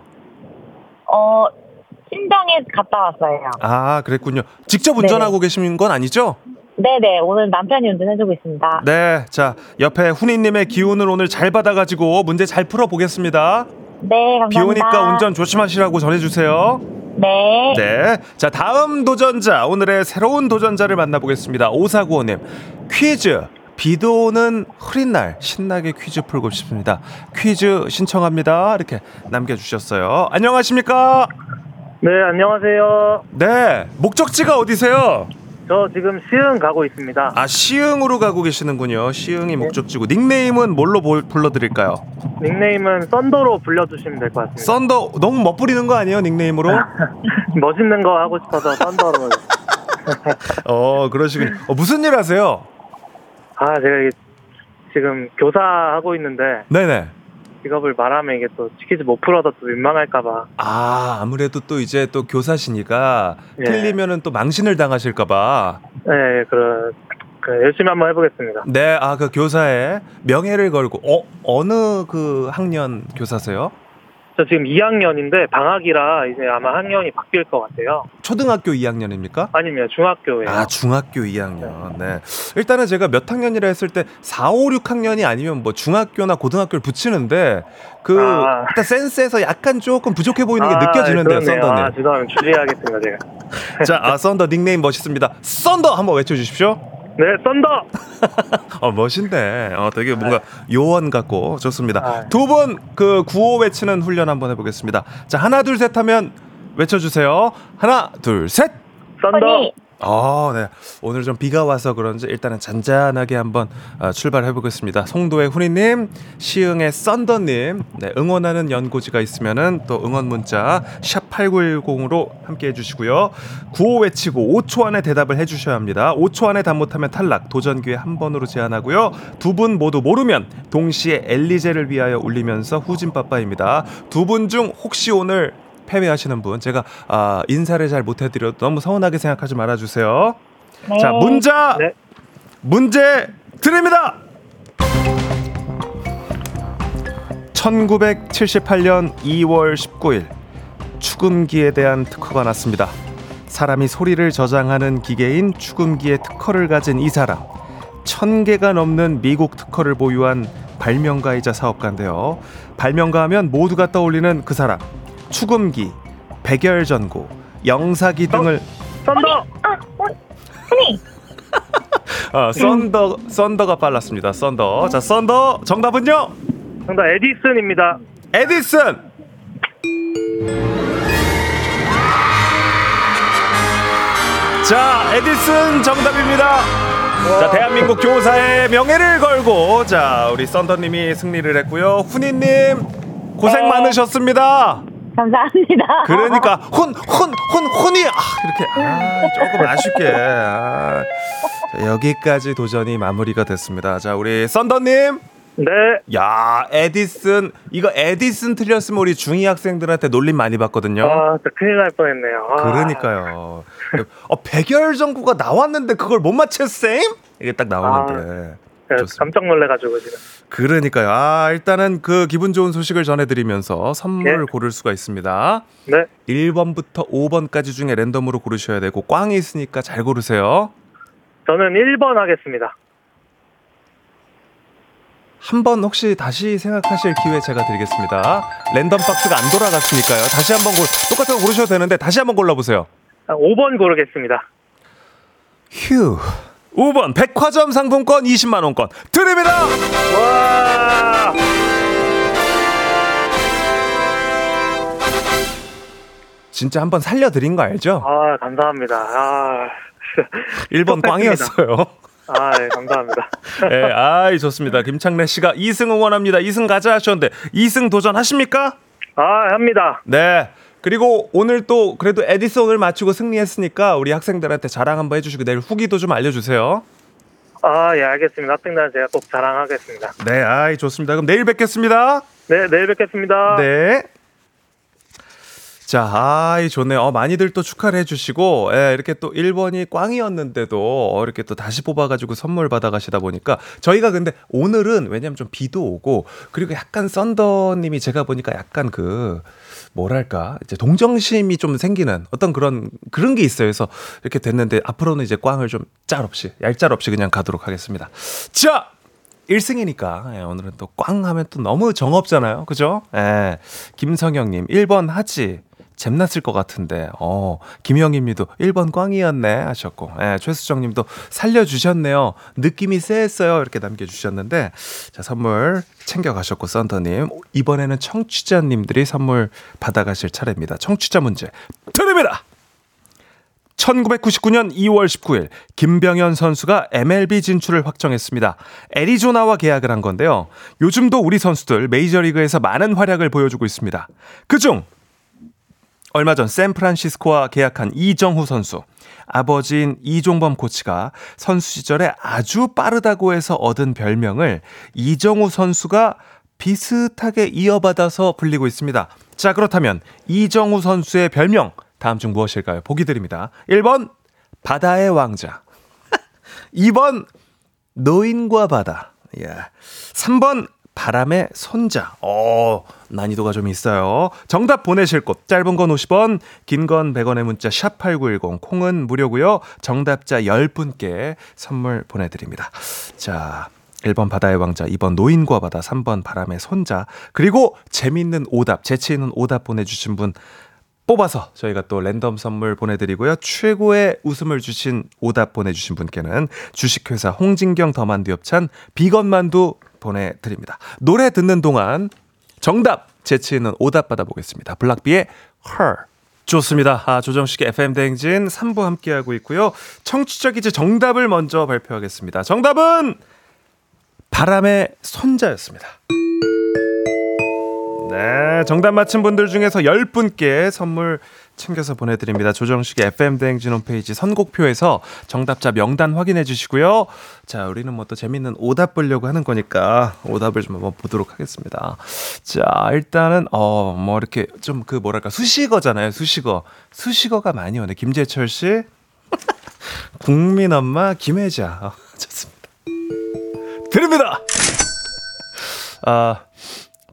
어, 친정에 갔다 왔어요. 아, 그랬군요. 직접 운전하고 계신 건 아니죠? 네네, 오늘 남편이 운전해주고 있습니다. 네. 자, 옆에 훈이님의 기운을 오늘 잘 받아가지고 문제 잘 풀어보겠습니다. 네, 감사합니다. 비 오니까 운전 조심하시라고 전해주세요. 네. 네. 자, 다음 도전자. 오늘의 새로운 도전자를 만나보겠습니다. 오사구호님. 퀴즈. 비도 오는 흐린 날 신나게 퀴즈 풀고 싶습니다. 퀴즈 신청합니다. 이렇게 남겨주셨어요. 안녕하십니까? 네, 안녕하세요. 네. 목적지가 어디세요? 저 지금 시흥 가고 있습니다. 아, 시흥으로 가고 계시는군요. 시흥이 목적지고. 닉네임은 뭘로 볼- 불러드릴까요? 닉네임은 썬더로 불러주시면 될 것 같습니다. 썬더, 너무 멋부리는 거 아니에요? 닉네임으로? 멋있는 거 하고 싶어서 썬더로. 어, 그러시군요. 어, 무슨 일 하세요? 아, 제가 지금 교사하고 있는데 네네. 직업을 말하면 이게 또 퀴즈 못 풀어서 또 민망할까봐. 아, 아무래도 또 이제 또 교사시니까 예. 틀리면은 또 망신을 당하실까봐. 네, 그런 그 열심히 한번 해보겠습니다. 네, 아, 그 교사의 명예를 걸고, 어, 어느 그 학년 교사세요? 저 지금 2학년인데 방학이라 이제 아마 학년이 바뀔 것 같아요. 초등학교 2학년입니까? 아니면 중학교에. 아, 중학교 2학년. 네. 일단은 제가 몇 학년이라 했을 때 4, 5, 6학년이 아니면 뭐 중학교나 고등학교를 붙이는데 그 아. 일단 센스에서 약간 조금 부족해 보이는 게 아, 느껴지는데요. 썬더님. 아, 죄송합니다. 주의하겠습니다, 제가. 자, 아, 썬더 닉네임 멋있습니다. 썬더 한번 외쳐 주십시오. 네, 썬더! 어 멋있네. 어 되게 뭔가 요원 같고 좋습니다. 아. 두분 그 구호 외치는 훈련 한번 해보겠습니다. 자 하나 둘 셋 하면 외쳐주세요. 하나 둘 셋. 썬더! 어, 네. 오늘 좀 비가 와서 그런지 일단은 잔잔하게 한번 어, 출발해 보겠습니다. 송도의 훈이님, 시흥의 썬더님, 네, 응원하는 연고지가 있으면은 또 응원 문자 샵 #8910으로 함께 해주시고요. 구호 외치고 5초 안에 대답을 해주셔야 합니다. 5초 안에 답 못하면 탈락. 도전 기회 한 번으로 제한하고요. 두 분 모두 모르면 동시에 엘리제를 위하여 울리면서 후진 빠빠입니다. 두 분 중 혹시 오늘 패배하시는 분 제가 아, 인사를 잘 못해드려도 너무 서운하게 생각하지 말아주세요. 네. 자 문자 네. 문제 드립니다. 1978년 2월 19일 축음기에 대한 특허가 났습니다. 사람이 소리를 저장하는 기계인 축음기의 특허를 가진 이 사람 천 개가 넘는 미국 특허를 보유한 발명가이자 사업가인데요. 발명가 하면 모두가 떠올리는 그 사람 축음기, 백열전구, 영사기 등을 썬더! 아, 훈이. 아, 썬더 썬더가 빨랐습니다. 썬더. 자, 썬더 정답은요? 정답 에디슨입니다. 에디슨. 자, 에디슨 정답입니다. 자, 대한민국 교사의 명예를 걸고 자, 우리 썬더님이 승리를 했고요. 훈이님 고생 네. 많으셨습니다. 감사합니다. 그러니까 훈, 훈, 훈, 훈이 아, 이렇게 아, 조금 아쉽게 아. 자, 여기까지 도전이 마무리가 됐습니다. 자, 우리 썬더님. 네. 야, 에디슨 이거 에디슨 틀렸으면 우리 중2 학생들한테 놀림 많이 받거든요. 아, 진짜 큰일 날 뻔했네요. 아. 그러니까요. 어, 백열전구가 나왔는데 그걸 못 맞췄 쌤? 이게 딱 나오는데. 네, 좋습니다. 깜짝 놀래가지고 지금. 그러니까요. 아, 일단은 그 기분 좋은 소식을 전해드리면서 선물 예. 고를 수가 있습니다. 네. 1번부터 5번까지 중에 랜덤으로 고르셔야 되고 꽝이 있으니까 잘 고르세요. 저는 1번 하겠습니다. 한 번 혹시 다시 생각하실 기회 제가 드리겠습니다. 랜덤 박스가 안 돌아갔으니까요. 다시 한번 골 똑같은 거 고르셔도 되는데 다시 한번 골라보세요. 아, 5번 고르겠습니다. 휴. 5번 백화점 상품권 20만 원권 드립니다. 와! 진짜 한번 살려드린 거 알죠? 아, 감사합니다. 아, 1번 꽝이었어요. 아, 네, 감사합니다. 예, 아이 좋습니다. 김창래 씨가 2승 응원합니다. 2승 가자 하셨는데 2승 도전하십니까? 아, 합니다. 네. 그리고 오늘 또 그래도 에디슨을 맞추고 승리했으니까 우리 학생들한테 자랑 한번 해주시고 내일 후기도 좀 알려주세요. 아, 예, 알겠습니다. 학생들은 제가 꼭 자랑하겠습니다. 네, 아이 좋습니다. 그럼 내일 뵙겠습니다. 네, 내일 뵙겠습니다. 네. 자, 아이 좋네요. 어, 많이들 또 축하를 해주시고, 예, 이렇게 또 1번이 꽝이었는데도 어, 이렇게 또 다시 뽑아가지고 선물 받아가시다 보니까 저희가 근데 오늘은 왜냐면 좀 비도 오고 그리고 약간 썬더님이 제가 보니까 약간 그 뭐랄까 이제 동정심이 좀 생기는 어떤 그런 그런 게 있어요. 그래서 이렇게 됐는데 앞으로는 이제 꽝을 좀 짤 없이 얄짤 없이 그냥 가도록 하겠습니다. 자. 1승이니까 예, 오늘은 또 꽝 하면 또 너무 정없잖아요. 그죠? 예. 김성영 님 1번 하지 잼났을 것 같은데, 어, 김영임 님도 1번 꽝이었네 하셨고, 예, 최수정 님도 살려주셨네요. 느낌이 쎄했어요. 이렇게 남겨주셨는데, 자, 선물 챙겨가셨고, 썬더님. 이번에는 청취자님들이 선물 받아가실 차례입니다. 청취자 문제 드립니다! 1999년 2월 19일 김병현 선수가 MLB 진출을 확정했습니다. 애리조나와 계약을 한 건데요. 요즘도 우리 선수들 메이저리그에서 많은 활약을 보여주고 있습니다. 그중 얼마 전 샌프란시스코와 계약한 이정후 선수. 아버지인 이종범 코치가 선수 시절에 아주 빠르다고 해서 얻은 별명을 이정후 선수가 비슷하게 이어받아서 불리고 있습니다. 자, 그렇다면 이정후 선수의 별명 다음 중 무엇일까요? 보기 드립니다. 1번 바다의 왕자. 2번 노인과 바다. 예. 3번 바람의 손자. 어, 난이도가 좀 있어요. 정답 보내실 곳 짧은 건 50원, 긴 건 100원의 문자 샵 8910 콩은 무료고요. 정답자 10분께 선물 보내 드립니다. 자, 1번 바다의 왕자, 2번 노인과 바다, 3번 바람의 손자. 그리고 재밌는 오답, 재치 있는 오답 보내 주신 분 뽑아서 저희가 또 랜덤 선물 보내드리고요. 최고의 웃음을 주신 오답 보내주신 분께는 주식회사 홍진경 더만두 엽찬 비건 만두 보내드립니다. 노래 듣는 동안 정답 재치 있는 오답 받아보겠습니다. 블락비의 Her. 좋습니다. 아, 조정식의 FM대행진 3부 함께하고 있고요. 청취자 기재 정답을 먼저 발표하겠습니다. 정답은 바람의 손자였습니다. 네, 정답 맞힌 분들 중에서 10분께 선물 챙겨서 보내드립니다. 조정식의 FM대행진 홈페이지 선곡표에서 정답자 명단 확인해 주시고요. 자, 우리는 뭐 또 재밌는 오답 보려고 하는 거니까 오답을 좀 한번 보도록 하겠습니다. 자, 일단은, 어, 뭐 이렇게 좀 그 뭐랄까, 수식어잖아요, 수식어. 수식어가 많이 오네. 김재철 씨. 국민 엄마 김혜자. 어, 좋습니다. 드립니다! 아,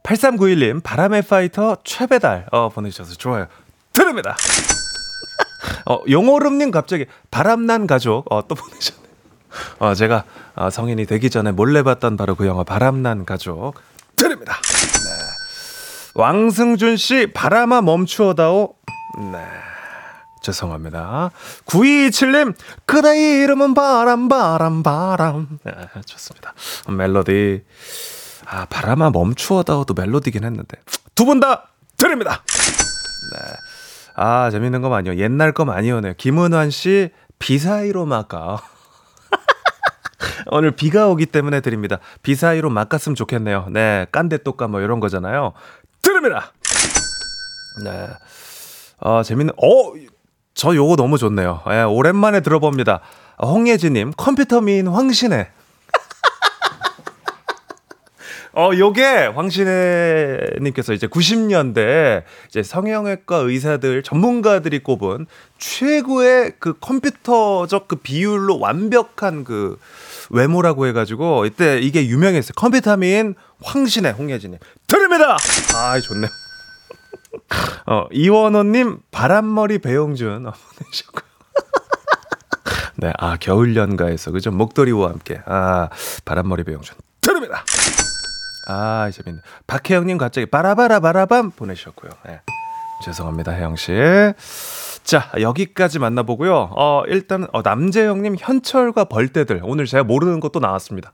8391님, 바람의 파이터 최배달, 어, 보내주셔서 좋아요. 드립니다! 어, 용오름님 갑자기 바람난 가족, 어, 또 보내셨네요. 어, 제가 어, 성인이 되기 전에 몰래 봤던 바로 그 영화 바람난 가족. 드립니다! 네. 왕승준 씨, 바람아 멈추어다오. 네. 죄송합니다. 9227님, 그대 이름은 바람, 바람, 바람. 네, 좋습니다. 멜로디. 아, 바람아 멈추어다오도 멜로디긴 했는데. 두 분 다 드립니다! 네. 아, 재밌는 거 많이요. 옛날 거 많이 오네요. 김은환 씨, 비사이로 막아. 오늘 비가 오기 때문에 드립니다. 비사이로 막았으면 좋겠네요. 네, 깐데똑까 뭐 이런 거잖아요. 드립니다! 네. 아, 재밌는, 어, 저 요거 너무 좋네요. 예, 오랜만에 들어봅니다. 홍예진님, 컴퓨터 미인 황신혜. 어, 요게 황신혜님께서 이제 90년대 이제 성형외과 의사들 전문가들이 꼽은 최고의 그 컴퓨터적 그 비율로 완벽한 그 외모라고 해가지고 이때 이게 유명했어요. 컴퓨터미인 황신혜 홍예진님 드립니다. 아, 좋네요. 어, 이원호님 바람머리 배용준 어, 보내셨고요. 네, 아 겨울 연가에서 그죠 목도리와 함께 아 바람머리 배용준. 아, 재밌네. 박혜영님 갑자기 바라바라 바라밤 보내주셨고요. 네. 죄송합니다, 혜영 씨. 자, 여기까지 만나보고요. 어, 일단, 어, 남재영님 현철과 벌떼들. 오늘 제가 모르는 것도 나왔습니다.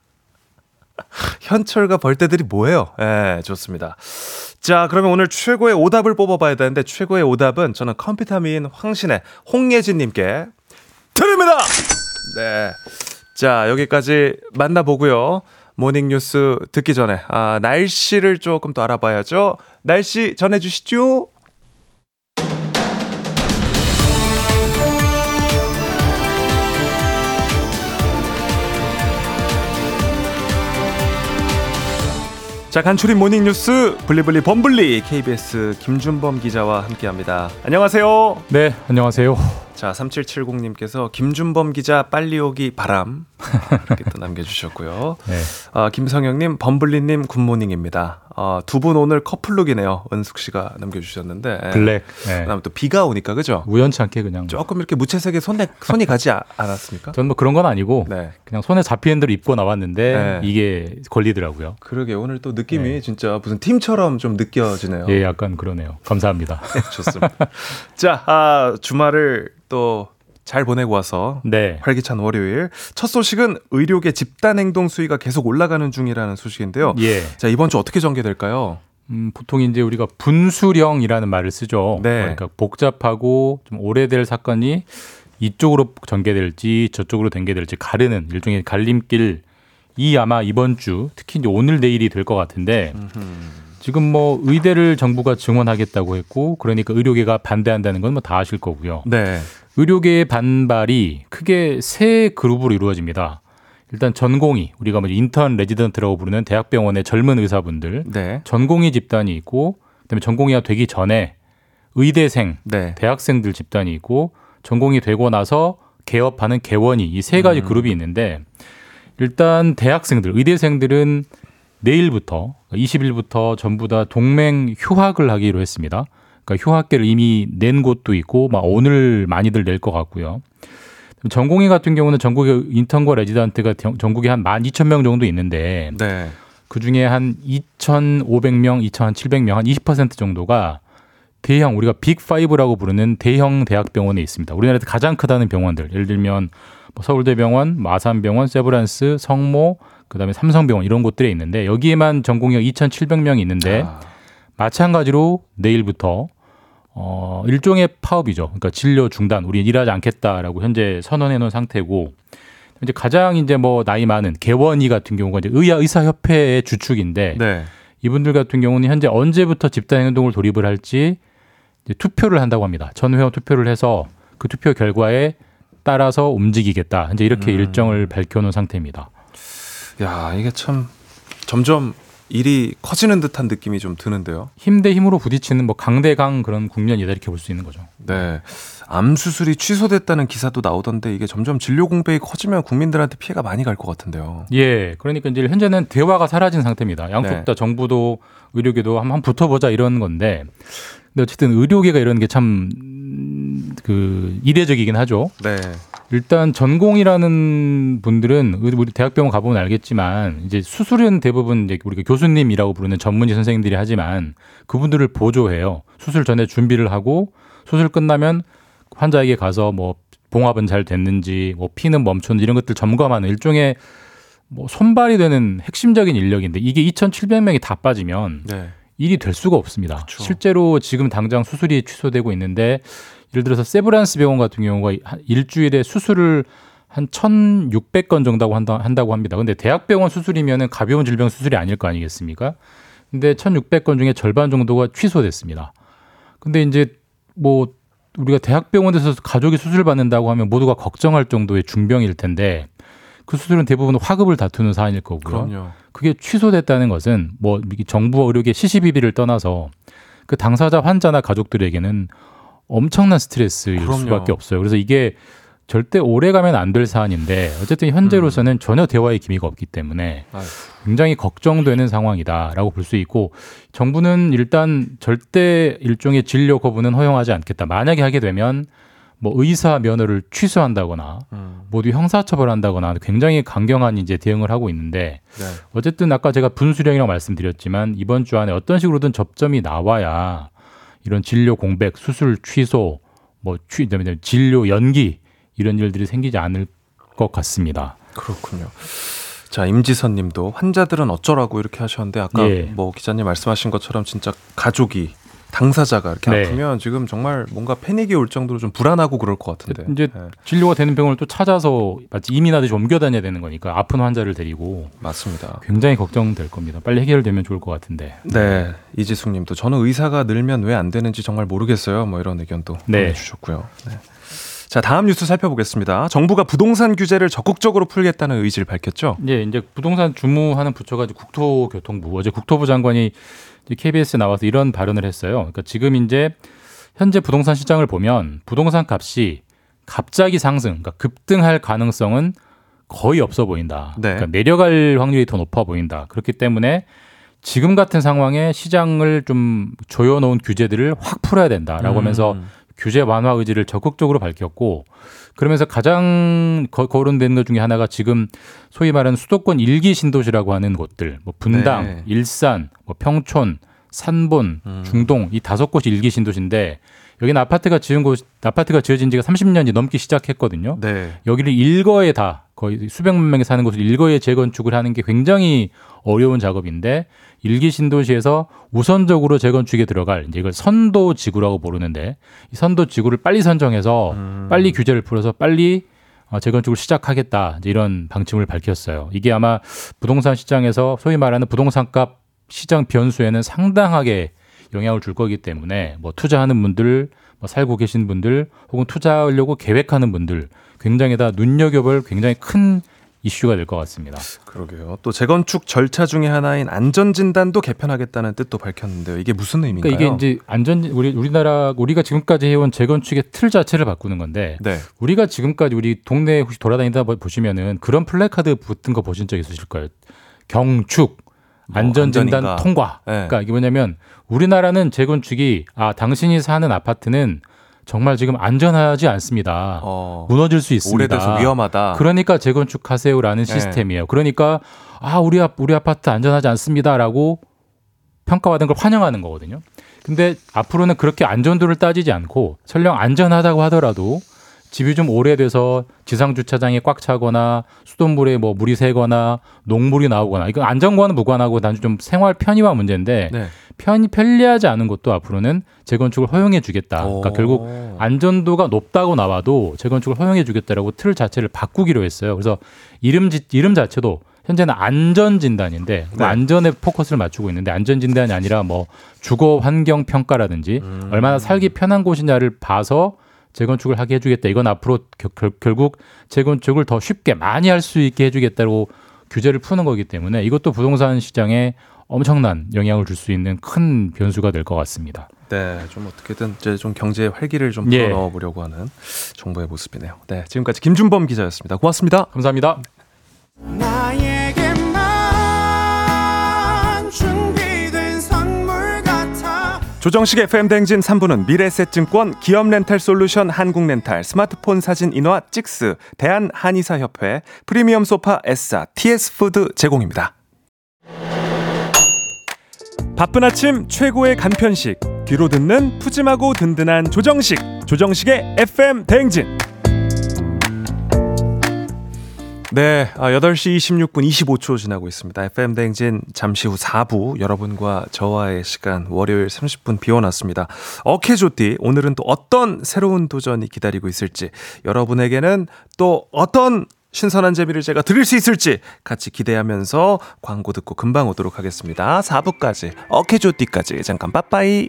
현철과 벌떼들이 뭐예요? 예, 네, 좋습니다. 자, 그러면 오늘 최고의 오답을 뽑아봐야 되는데, 최고의 오답은 저는 컴퓨터 미인 황신의 홍예진님께 드립니다! 네. 자, 여기까지 만나보고요. 모닝뉴스 듣기 전에 아, 날씨를 조금 더 알아봐야죠. 날씨 전해주시죠. 자, 간추린 모닝뉴스 블리블리 범블리 KBS 김준범 기자와 함께합니다. 안녕하세요. 네, 안녕하세요. 자, 3770님께서 김준범 기자 빨리 오기 바람. 이렇게 또 남겨주셨고요. 네. 아, 김성영님, 범블리님 굿모닝입니다. 아, 두분 오늘 커플룩이네요. 은숙 씨가 남겨주셨는데. 블랙. 네. 그다음에 또 비가 오니까 그죠? 우연치 않게 그냥. 조금 이렇게 무채색에 손에 손이 가지 아- 않았습니까? 전뭐 그런 건 아니고 네. 그냥 손에 잡히는 대로 입고 나왔는데 네. 이게 걸리더라고요. 그러게 오늘 또 느낌이 네. 진짜 무슨 팀처럼 좀 느껴지네요. 예, 약간 그러네요. 감사합니다. 좋습니다. 자, 아, 주말을 또 잘 보내고 와서 네. 활기찬 월요일 첫 소식은 의료계 집단 행동 수위가 계속 올라가는 중이라는 소식인데요. 예. 자, 이번 주 어떻게 전개될까요? 음, 보통 이제 우리가 분수령이라는 말을 쓰죠. 네. 그러니까 복잡하고 좀 오래될 사건이 이쪽으로 전개될지 저쪽으로 전개될지 가르는 일종의 갈림길 이 아마 이번 주 특히 이제 오늘 내일이 될 것 같은데 지금 뭐 의대를 정부가 증원하겠다고 했고 그러니까 의료계가 반대한다는 건 뭐 다 아실 거고요. 네. 의료계의 반발이 크게 세 그룹으로 이루어집니다. 일단 전공의 우리가 뭐 인턴 레지던트라고 부르는 대학병원의 젊은 의사분들 네. 전공의 집단이 있고 그다음에 전공의가 되기 전에 의대생 네. 대학생들 집단이 있고 전공의 되고 나서 개업하는 개원의 이 세 가지 그룹이 있는데 일단 대학생들 의대생들은 내일부터 20일부터 전부 다 동맹 휴학을 하기로 했습니다. 그러니까 휴학계를 이미 낸 곳도 있고 막 오늘 많이들 낼 것 같고요. 전공의 같은 경우는 전국에 인턴과 레지던트가 정- 전국에 한 12,000명 정도 있는데 네. 그 중에 한 2,500명, 2,700명, 한 20% 정도가 대형 우리가 빅5라고 부르는 대형 대학병원에 있습니다. 우리나라에서 가장 크다는 병원들. 예를 들면 뭐 서울대병원, 마산병원, 세브란스, 성모, 그다음에 삼성병원 이런 곳들에 있는데 여기에만 전공의가 2,700명이 있는데 아, 마찬가지로 내일부터 어 일종의 파업이죠. 그러니까 진료 중단, 우리 일하지 않겠다라고 현재 선언해 놓은 상태고 이제 가장 이제 뭐 나이 많은 개원이 같은 경우가 이제 의사 의사 협회의 주축인데 네. 이분들 같은 경우는 현재 언제부터 집단 행동을 돌입을 할지 이제 투표를 한다고 합니다. 전 회원 투표를 해서 그 투표 결과에 따라서 움직이겠다. 이제 이렇게 음. 일정을 밝혀놓은 상태입니다. 야, 이게 참 점점 일이 커지는 듯한 느낌이 좀 드는데요. 힘 대 힘으로 부딪히는 뭐 강대강 그런 국면이다 이렇게 볼 수 있는 거죠. 네. 암 수술이 취소됐다는 기사도 나오던데 이게 점점 진료 공백이 커지면 국민들한테 피해가 많이 갈 것 같은데요. 예, 그러니까 이제 현재는 대화가 사라진 상태입니다. 양쪽 네. 다 정부도 의료계도 한번 붙어보자 이런 건데, 근데 어쨌든 의료계가 이런 게 참 그 이례적이긴 하죠. 네. 일단 전공이라는 분들은 우리 대학병원 가보면 알겠지만 이제 수술은 대부분 이제 우리가 교수님이라고 부르는 전문의 선생님들이 하지만 그분들을 보조해요. 수술 전에 준비를 하고 수술 끝나면 환자에게 가서 뭐 봉합은 잘 됐는지 뭐 피는 멈췄는지 이런 것들 점검하는 일종의 뭐 손발이 되는 핵심적인 인력인데 이게 2,700명이 다 빠지면 네. 일이 될 수가 없습니다. 그쵸. 실제로 지금 당장 수술이 취소되고 있는데 예를 들어서 세브란스 병원 같은 경우가 한 일주일에 수술을 한 1,600건 정도 한다, 한다고 합니다. 근데 대학병원 수술이면은 가벼운 질병 수술이 아닐 거 아니겠습니까? 근데 1,600건 중에 절반 정도가 취소됐습니다. 근데 이제 뭐 우리가 대학병원에서 가족이 수술 받는다고 하면 모두가 걱정할 정도의 중병일 텐데 그 수술은 대부분 화급을 다투는 사안일 거고요. 그럼요. 그게 취소됐다는 것은 뭐 이게 정부 와 의료계 시시비비를 떠나서 그 당사자 환자나 가족들에게는 엄청난 스트레스일 그럼요. 수밖에 없어요. 그래서 이게 절대 오래 가면 안 될 사안인데 어쨌든 음. 현재로서는 전혀 대화의 기미가 없기 때문에 아유. 굉장히 걱정되는 상황이다라고 볼 수 있고 정부는 일단 절대 일종의 진료 거부는 허용하지 않겠다. 만약에 하게 되면 뭐 의사 면허를 취소한다거나 음. 모두 형사처벌한다거나 굉장히 강경한 이제 대응을 하고 있는데 네. 어쨌든 아까 제가 분수령이라고 말씀드렸지만 이번 주 안에 어떤 식으로든 접점이 나와야 이런 진료 공백, 수술 취소, 뭐 취, 그다음에 진료 연기 이런 일들이 생기지 않을 것 같습니다. 그렇군요. 자, 임지선 님도 환자들은 어쩌라고 이렇게 하셨는데 아까 예. 뭐 기자님 말씀하신 것처럼 진짜 가족이 당사자가 이렇게 네. 아프면 지금 정말 뭔가 패닉이 올 정도로 좀 불안하고 그럴 것 같은데. 이제 네, 진료가 되는 병원을 또 찾아서 마치 이민하듯이 옮겨 다녀야 되는 거니까 아픈 환자를 데리고 맞습니다. 굉장히 걱정될 겁니다. 빨리 해결되면 좋을 것 같은데. 네, 이지숙 님도 저는 의사가 늘면 왜 안 되는지 정말 모르겠어요. 뭐 이런 의견도 네. 보내주셨고요. 네. 자, 다음 뉴스 살펴보겠습니다. 정부가 부동산 규제를 적극적으로 풀겠다는 의지를 밝혔죠. 예, 이제 부동산 주무하는 부처가 국토교통부 어제 국토부 장관이 KBS에 나와서 이런 발언을 했어요. 그러니까 지금 이제 현재 부동산 시장을 보면 부동산 값이 갑자기 상승, 그러니까 급등할 가능성은 거의 없어 보인다. 네. 그러니까 내려갈 확률이 더 높아 보인다. 그렇기 때문에 지금 같은 상황에 시장을 좀 조여놓은 규제들을 확 풀어야 된다라고 하면서 음. 규제 완화 의지를 적극적으로 밝혔고 그러면서 가장 거, 거론되는 것 중에 하나가 지금 소위 말하는 수도권 일기 신도시라고 하는 곳들, 뭐 분당, 네. 일산, 뭐 평촌, 산본, 음. 중동 이 다섯 곳이 일기 신도시인데 여기는 아파트가 지은 곳 아파트가 지어진 지가 30년이 넘기 시작했거든요. 네. 여기를 일거에 다 거의 수백만 명이 사는 곳을 일거에 재건축을 하는 게 굉장히 어려운 작업인데 일기 신도시에서 우선적으로 재건축에 들어갈 이제 이걸 선도 지구라고 부르는데 이 선도 지구를 빨리 선정해서 음. 빨리 규제를 풀어서 빨리 어, 재건축을 시작하겠다 이런 방침을 밝혔어요. 이게 아마 부동산 시장에서 소위 말하는 부동산값 시장 변수에는 상당하게 영향을 줄 거기 때문에 뭐 투자하는 분들, 뭐 살고 계신 분들, 혹은 투자하려고 계획하는 분들 굉장히 다 눈여겨볼 굉장히 큰 이슈가 될 것 같습니다. 그러게요. 또 재건축 절차 중에 하나인 안전 진단도 개편하겠다는 뜻도 밝혔는데요. 이게 무슨 의미인가요? 그러니까 이게 이제 안전 우리 우리나라 우리가 지금까지 해온 재건축의 틀 자체를 바꾸는 건데 네. 우리가 지금까지 우리 동네에 혹시 돌아다니다 보- 보시면은 그런 플래카드 붙은 거 보신 적 있으실 거예요. 경축 뭐 안전진단 안전인가. 통과. 네. 그러니까 이게 뭐냐면 우리나라는 재건축이 아 당신이 사는 아파트는 정말 지금 안전하지 않습니다. 어, 무너질 수 있습니다. 오래돼서 위험하다. 그러니까 재건축하세요라는 네. 시스템이에요. 그러니까 아 우리 앞 우리 아파트 안전하지 않습니다라고 평가받은 걸 환영하는 거거든요. 근데 앞으로는 그렇게 안전도를 따지지 않고 설령 안전하다고 하더라도 집이 좀 오래돼서 지상 주차장이 꽉 차거나 수돗물에 뭐 물이 새거나 녹물이 나오거나 이건 안전과는 무관하고 단지 좀 생활 편의화 문제인데 네. 편이 편리하지 않은 것도 앞으로는 재건축을 허용해 주겠다. 그러니까 오. 결국 안전도가 높다고 나와도 재건축을 허용해 주겠다라고 틀 자체를 바꾸기로 했어요. 그래서 이름 지, 이름 자체도 현재는 안전 진단인데 뭐 네. 안전에 포커스를 맞추고 있는데 안전 진단이 아니라 뭐 주거 환경 평가라든지 음. 얼마나 살기 편한 곳이냐를 봐서 재건축을 하게 해주겠다. 이건 앞으로 겨- 결, 결국 재건축을 더 쉽게 많이 할 수 있게 해주겠다고 규제를 푸는 거기 때문에 이것도 부동산 시장에 엄청난 영향을 줄 수 있는 큰 변수가 될 것 같습니다. 네, 좀 어떻게든 이제 좀 경제의 활기를 좀 예. 불어넣어 보려고 하는 정부의 모습이네요. 네, 지금까지 김준범 기자였습니다. 고맙습니다. 감사합니다. 조정식 FM 댕진 3부는 미래셋증권, 기업렌탈솔루션 한국렌탈, 스마트폰 사진 인화 찍스, 대한한의사협회, 프리미엄 소파 S사, TS푸드 제공입니다. 바쁜 아침 최고의 간편식, 뒤로 듣는 푸짐하고 든든한 조정식, 조정식의 FM 댕진. 네, 아, 8시 26분 25초 지나고 있습니다. FM 댕진 잠시 후 4부 여러분과 저와의 시간 월요일 30분 비워놨습니다. 어케조띠 오늘은 또 어떤 새로운 도전이 기다리고 있을지 여러분에게는 또 어떤 신선한 재미를 제가 드릴 수 있을지 같이 기대하면서 광고 듣고 금방 오도록 하겠습니다. 4부까지 어케조띠까지 잠깐 빠빠이.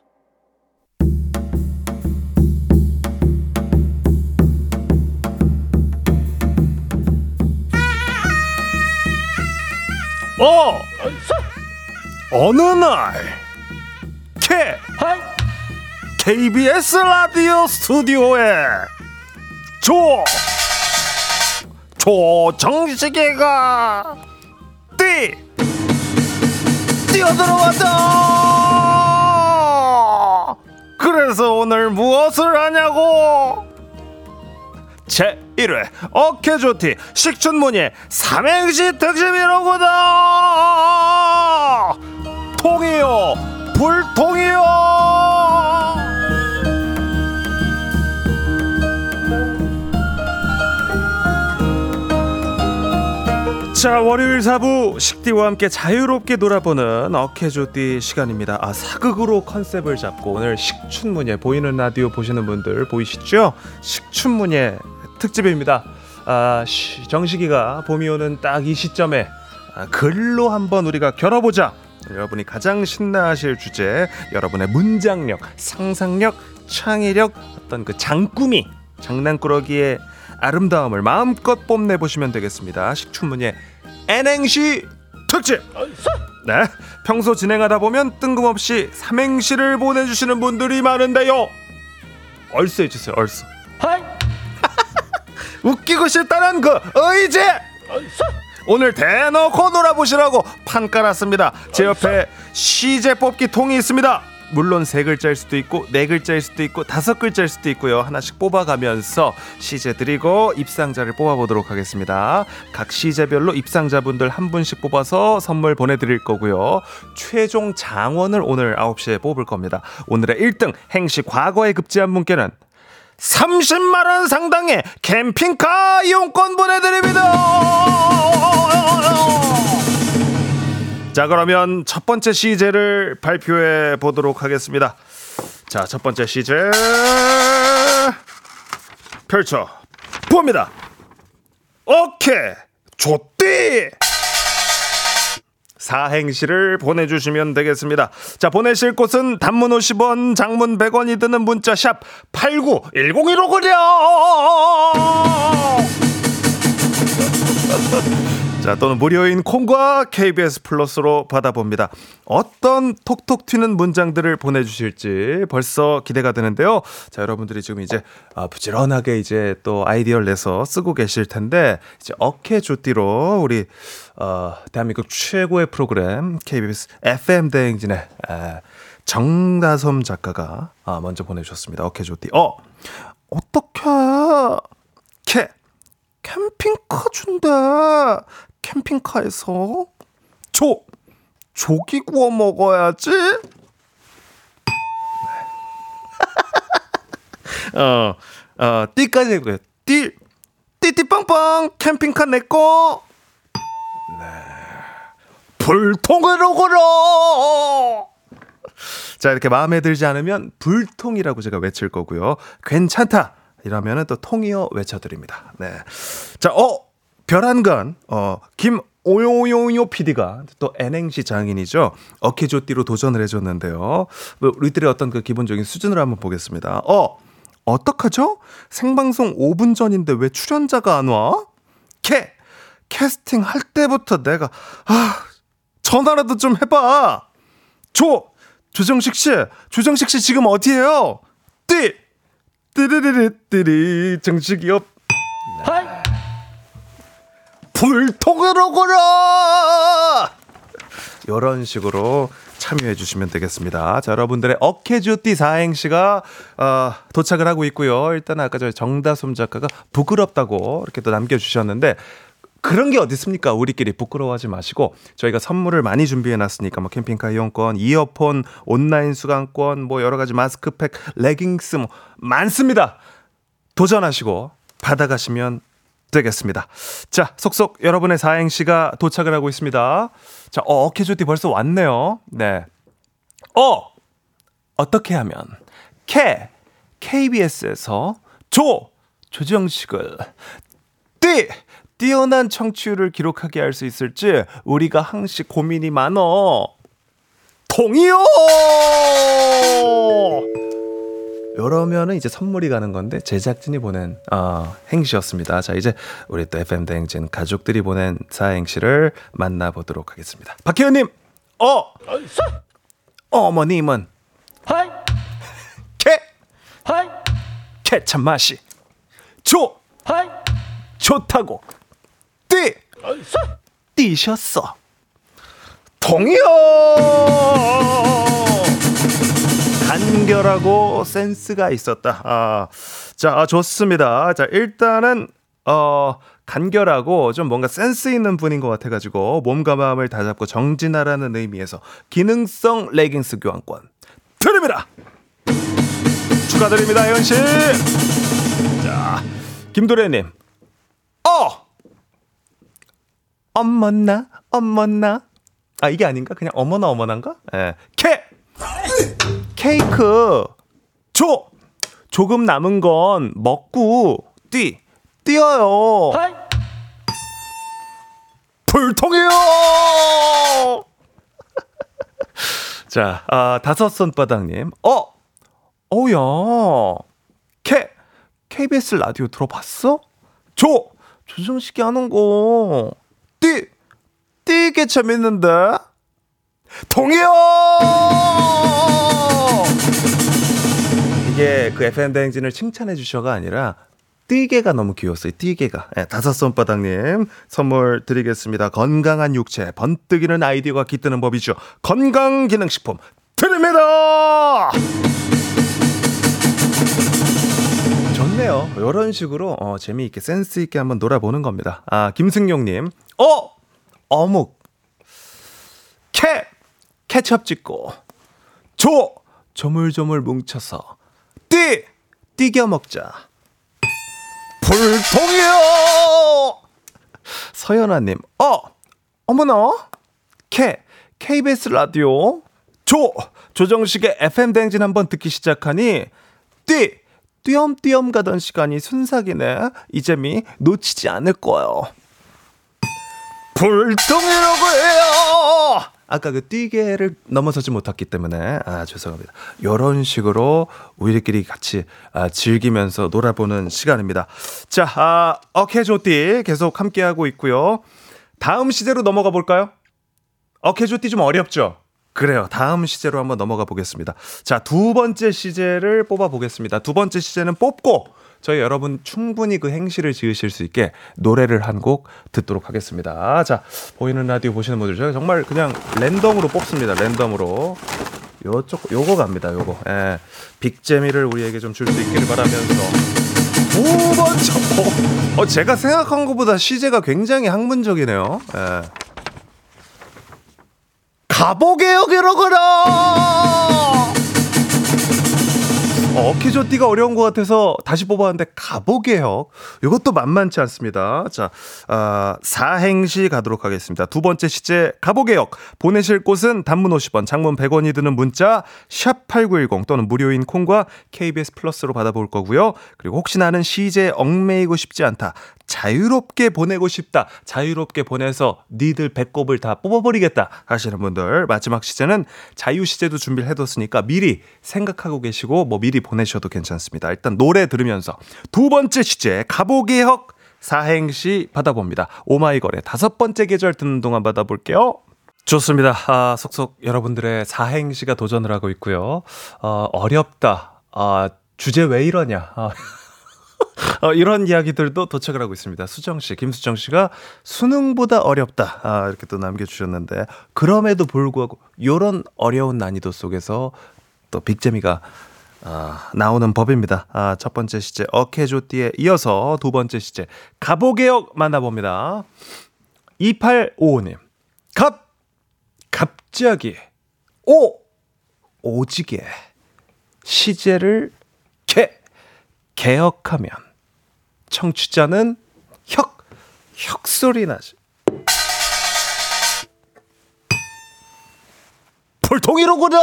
어! 어느 날 K KBS 라디오 스튜디오에 조 조정식이가 뛰 뛰어들어왔다! 그래서 오늘 무엇을 하냐고 제 1회 어케조티 식춘무늬 삼행시 특집이로구나. 통이요 불통이요. 자 월요일 4부 식디와 함께 자유롭게 놀아보는 어케조띠 시간입니다. 아 사극으로 컨셉을 잡고 오늘 식춘문예 보이는 라디오 보시는 분들 보이시죠? 식춘문예 특집입니다 아 시- 정식이가 봄이 오는 딱 이 시점에 아, 글로 한번 우리가 겨뤄보자 여러분이 가장 신나하실 주제 여러분의 문장력 상상력 창의력 어떤 그 장꾸미 장난꾸러기의 아름다움을 마음껏 뽐내 보시면 되겠습니다. 식춘문예 N행시 특집. 네, 평소 진행하다 보면 뜬금없이 삼행시를 보내주시는 분들이 많은데요. 얼쑤 해주세요. 얼쑤. 웃기고 싶다는 그 의지. 오늘 대놓고 놀아보시라고 판 깔았습니다. 제 옆에 시제 뽑기 통이 있습니다. 물론 세 글자일 수도 있고 네 글자일 수도 있고 다섯 글자일 수도 있고요. 하나씩 뽑아가면서 시제 드리고 입상자를 뽑아보도록 하겠습니다. 각 시제별로 입상자분들 한 분씩 뽑아서 선물 보내드릴 거고요. 최종 장원을 오늘 9시에 뽑을 겁니다. 오늘의 1등 행시 과거에 급제한 분께는 30만 원 상당의 캠핑카 이용권 보내드립니다. 자 그러면 첫 번째 시제를 발표해 보도록 하겠습니다. 자 첫 번째 시제 펼쳐 봅니다. 오케이 좋띠 사행시를 보내주시면 되겠습니다. 자 보내실 곳은 단문 50원, 장문 100원이 드는 문자 샵 8910으로 그려. 자 또는 무료인 콩과 KBS 플러스로 받아봅니다. 어떤 톡톡 튀는 문장들을 보내주실지 벌써 기대가 되는데요. 자 여러분들이 지금 이제 아, 부지런하게 이제 또 아이디어를 내서 쓰고 계실 텐데 이제 어케조띠로 우리 어, 대한민국 최고의 프로그램 KBS FM 대행진의 에, 정다솜 작가가 아, 먼저 보내주셨습니다. 어케조띠. 어 어떻게 캐 캠핑카 준대. 캠핑카에서 조 조기 구워 먹어야지. 어, 어, 띠까지 해고요. 띠, 띠띠빵빵 캠핑카 내 거. 네. 불통으로 걸어. 자 이렇게 마음에 들지 않으면 불통이라고 제가 외칠 거고요. 괜찮다 이러면은 또 통이어 외쳐드립니다. 네. 자, 어 별한간 어 김오요요요 PD가 또 N행시 장인이죠. 어케조띠로 도전을 해줬는데요. 뭐, 우리들의 어떤 그 기본적인 수준을 한번 보겠습니다. 어 어떡하죠? 생방송 5분 전인데 왜 출연자가 안 와? 캐 캐스팅 할 때부터 내가 아 전화라도 좀 해봐. 조 조정식 씨, 조정식 씨 지금 어디에요? 띠 띠리리리 띠리 정식이 없. 네. 불통으로 걸어. 이런 식으로 참여해 주시면 되겠습니다. 자, 여러분들의 어케주띠 사행시가 어, 도착을 하고 있고요. 일단 아까 저희 정다솜 작가가 부끄럽다고 이렇게 또 남겨주셨는데 그런 게 어디 있습니까? 우리끼리 부끄러워하지 마시고 저희가 선물을 많이 준비해 놨으니까 뭐 캠핑카 이용권, 이어폰, 온라인 수강권, 뭐 여러 가지 마스크팩, 레깅스 뭐 많습니다. 도전하시고 받아가시면 되겠습니다. 자, 속속 여러분의 사행시가 도착을 하고 있습니다. 자, 어, 어케조띠 벌써 왔네요. 네. 어! 어떻게 하면 K KBS에서 조 조정식을 띠 뛰어난 청취율을 기록하게 할 수 있을지 우리가 항시 고민이 많어. 통이요. 이러면은 이제 선물이 가는 건데 제작진이 보낸 어, 행시였습니다. 자 이제 우리 또 FM 대행진 가족들이 보낸 사행시를 만나보도록 하겠습니다. 박혜연님, 어, 어머님은 개, 개참 맛이 좋, 좋다고 띠, 띠셨어. 동이요. 간결하고 센스가 있었다. 아, 자, 아, 좋습니다. 자, 일단은 어 간결하고 좀 뭔가 센스 있는 분인 것 같아가지고 몸과 마음을 다잡고 정진하라는 의미에서 기능성 레깅스 교환권 드립니다. 축하드립니다, 혜연 씨. 자, 김도래님, 어 어머나, 어머나. 아, 이게 아닌가? 그냥 어머나, 어머나인가? 예. 케! 케이크! 줘! 조금 남은 건 먹고, 뛰! 뛰어요! 불통이요! 자, 아, 다섯 손바닥님. 어! 어우야. K, KBS 라디오 들어봤어? 조! 조정식이 하는 거. 뛰! 뛰게 재밌는데? 동이요! 이게 그 FM대행진을 칭찬해 주셔가 아니라 띠개가 너무 귀여웠어요. 띠개가. 예, 다섯 손바닥님 선물 드리겠습니다. 건강한 육체, 번뜩이는 아이디어가 깃드는 법이죠. 건강기능식품 드립니다! 좋네요. 이런 식으로 어, 재미있게 센스 있게 한번 놀아보는 겁니다. 아, 김승용님. 어! 어묵. 캐! 케첩 찍고. 조! 조물조물 뭉쳐서. 띠! 띠겨 먹자. 불통이요! 서연아님, 어! 어머나! K, KBS 라디오. 조! 조정식의 FM대행진 한번 듣기 시작하니, 띠! 띄엄띄엄 가던 시간이 순삭이네. 이 재미 놓치지 않을 거예요. 불통이라고 해요! 아까 그 띠개를 넘어서지 못했기 때문에 아 죄송합니다. 이런 식으로 우리끼리 같이 아, 즐기면서 놀아보는 시간입니다. 자, 아, 어케조띠 계속 함께 하고 있고요. 다음 시제로 넘어가 볼까요? 어케조띠 좀 어렵죠? 그래요. 다음 시제로 한번 넘어가 보겠습니다. 자, 두 번째 시제를 뽑아 보겠습니다. 두 번째 시제는 뽑고 저희 여러분 충분히 그 행시를 지으실 수 있게 노래를 한 곡 듣도록 하겠습니다. 자, 보이는 라디오 보시는 분들 제가 정말 그냥 랜덤으로 뽑습니다. 랜덤으로. 요쪽 요거 갑니다. 요거. 예. 빅재미를 우리에게 좀 줄 수 있기를 바라면서 두 번째 어, 어, 제가 생각한 것보다 시제가 굉장히 학문적이네요. 예. 가보게요, 그러거라! 어, 키조띠가 어려운 것 같아서 다시 뽑았는데 가보게요. 이것도 만만치 않습니다. 자, 아, 사행시 가도록 하겠습니다. 두 번째 시제 가보게역. 보내실 곳은 단문 50원, 장문 100원이 드는 문자 샵 #8910 또는 무료인 콩과 KBS 플러스로 받아볼 거고요. 그리고 혹시 나는 시제에 얽매이고 싶지 않다. 자유롭게 보내고 싶다. 자유롭게 보내서 니들 배꼽을 다 뽑아버리겠다 하시는 분들 마지막 시제는 자유 시제도 준비를 해뒀으니까 미리 생각하고 계시고 뭐 미리 보내셔도 괜찮습니다. 일단 노래 들으면서 두 번째 시제 가보개혁 사행시 받아봅니다. 오마이걸의 다섯 번째 계절 듣는 동안 받아볼게요. 좋습니다. 아, 속속 여러분들의 사행시가 도전을 하고 있고요. 어, 어렵다. 아, 주제 왜 이러냐. 아, 어, 이런 이야기들도 도착을 하고 있습니다. 수정 씨, 김수정 씨가 수능보다 어렵다. 아, 이렇게 또 남겨주셨는데, 그럼에도 불구하고, 요런 어려운 난이도 속에서 또 빅재미가 아, 나오는 법입니다. 아, 첫 번째 시제, 어케조띠에 이어서 두 번째 시제, 가보개혁 만나봅니다. 2855님, 갑, 갑자기, 오, 오지게, 시제를 개, 개혁하면 청취자는 혁 혁 소리 나지. 불통이로구나.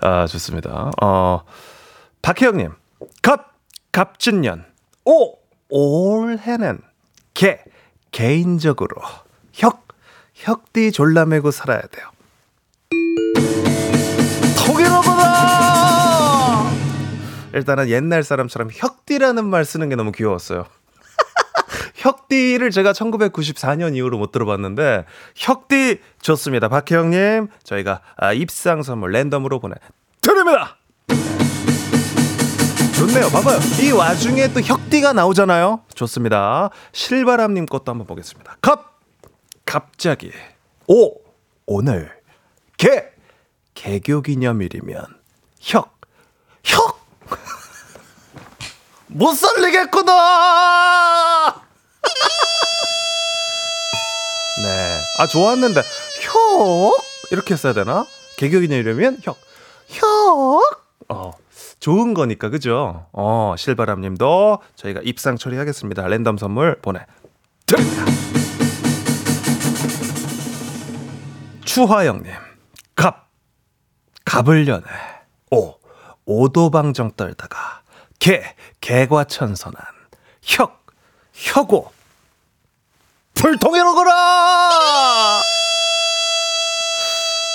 아 좋습니다. 어 박혜영님 갑 갑진년 오 올해는 개 개인적으로 혁 혁띠 졸라매고 살아야 돼요. 일단은 옛날 사람처럼 혁띠라는 말 쓰는 게 너무 귀여웠어요. 혁띠를 제가 1994년 이후로 못 들어봤는데 혁띠 좋습니다. 박혜영님 저희가 아, 입상 선물 랜덤으로 보내 드립니다. 좋네요. 봐봐요. 이 와중에 또 혁띠가 나오잖아요. 좋습니다. 실바람님 것도 한번 보겠습니다. 갑 갑자기 오 오늘 개 개교 기념일이면 혁 혁! 못 살리겠구나! 네. 아, 좋았는데, 혁! 이렇게 했어야 되나? 개교 기념일이면 혁. 혁! 어, 좋은 거니까 그죠? 어 실바람 님도 저희가 입상 처리하겠습니다. 랜덤 선물 보내드립니다. 추화영 님 갑 갑을 연해 오 오도방정 떨다가 개 개과천선한 혁 혁오. 불통이로 거라!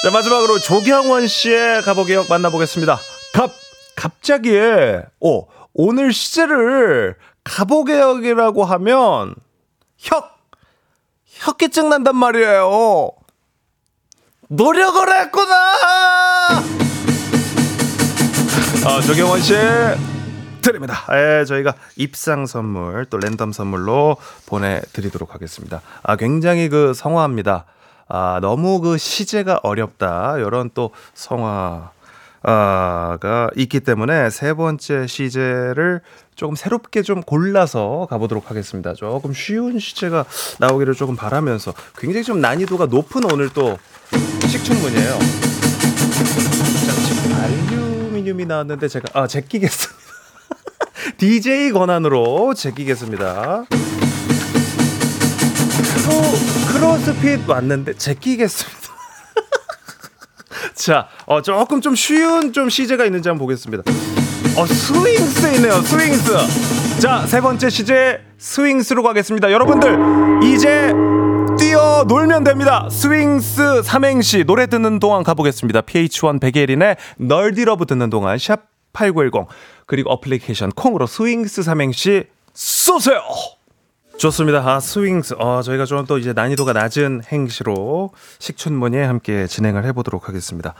자 마지막으로 조경원 씨의 가보기역 만나보겠습니다. 갑 갑자기 오 오늘 시제를 가보개역이라고 하면 혁 혁기증 난단 말이에요. 노력을 했구나! 아, 조경원 씨 드립니다. 예, 저희가 입상 선물 또 랜덤 선물로 보내드리도록 하겠습니다. 아, 굉장히 그 성화합니다. 아, 너무 그 시제가 어렵다. 이런 또 성화. 가 있기 때문에 세 번째 시제를 조금 새롭게 좀 골라서 가보도록 하겠습니다. 조금 쉬운 시제가 나오기를 조금 바라면서 굉장히 좀 난이도가 높은 오늘 또 식충문이에요. 자, 지금 알루미늄이 나왔는데 제가 아 제끼겠습니다. DJ 권한으로 제끼겠습니다. 크로 크로스핏 왔는데 제끼겠습니다. 자, 어, 조금 좀 쉬운 좀 시제가 있는지 한번 보겠습니다. 어, 스윙스 있네요, 스윙스. 자, 세 번째 시제 스윙스로 가겠습니다. 여러분들, 이제 뛰어 놀면 됩니다. 스윙스 삼행시 노래 듣는 동안 가보겠습니다. PH1 백예린의 Nerdy Love 듣는 동안 샵8910 그리고 어플리케이션 콩으로 스윙스 삼행시 쏘세요. 좋습니다. 아, 스윙스. 어, 저희가 좀 또 이제 난이도가 낮은 행시로 식춘문예 함께 진행을 해보도록 하겠습니다.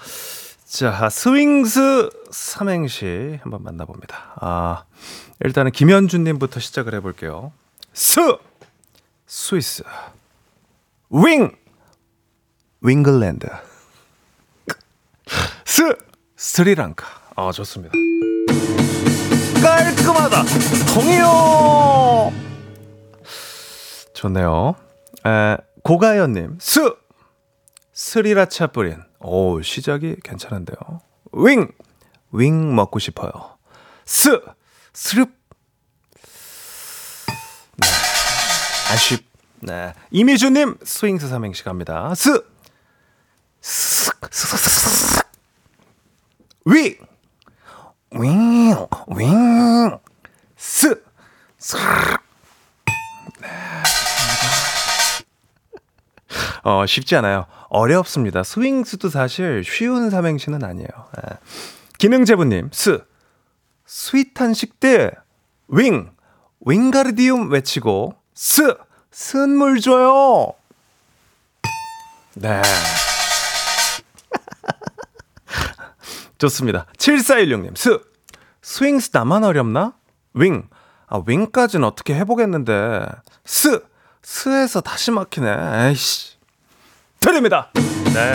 자, 스윙스 삼행시 한번 만나봅니다. 아, 일단은 김현준님부터 시작을 해볼게요. 스! 스위스. 윙! 윙글랜드. 스! 스리랑카. 아, 좋습니다. 깔끔하다! 통이요! 좋네요. 에, 고가연님, 스! 스리라차 뿌린. 오, 시작이 괜찮은데요. 윙! 윙 먹고 싶어요. 스! 스릅! 네. 아쉽. 네. 이미주님, 스윙스 삼행시 갑니다. 스! 스! 스! 스! 스! 윙! 윙! 윙! 스! 스! 어, 쉽지 않아요. 어렵습니다. 스윙스도 사실 쉬운 삼행시는 아니에요. 예. 기능제부님, 스. sweet한 식대, 윙. 윙가르디움 외치고, 스. 쓴물 줘요. 네. 좋습니다. 7416님, 스. 스윙스 나만 어렵나? 윙. 아, 윙까지는 어떻게 해보겠는데. 스. 스에서 다시 막히네. 에이씨. 드립니다. 네.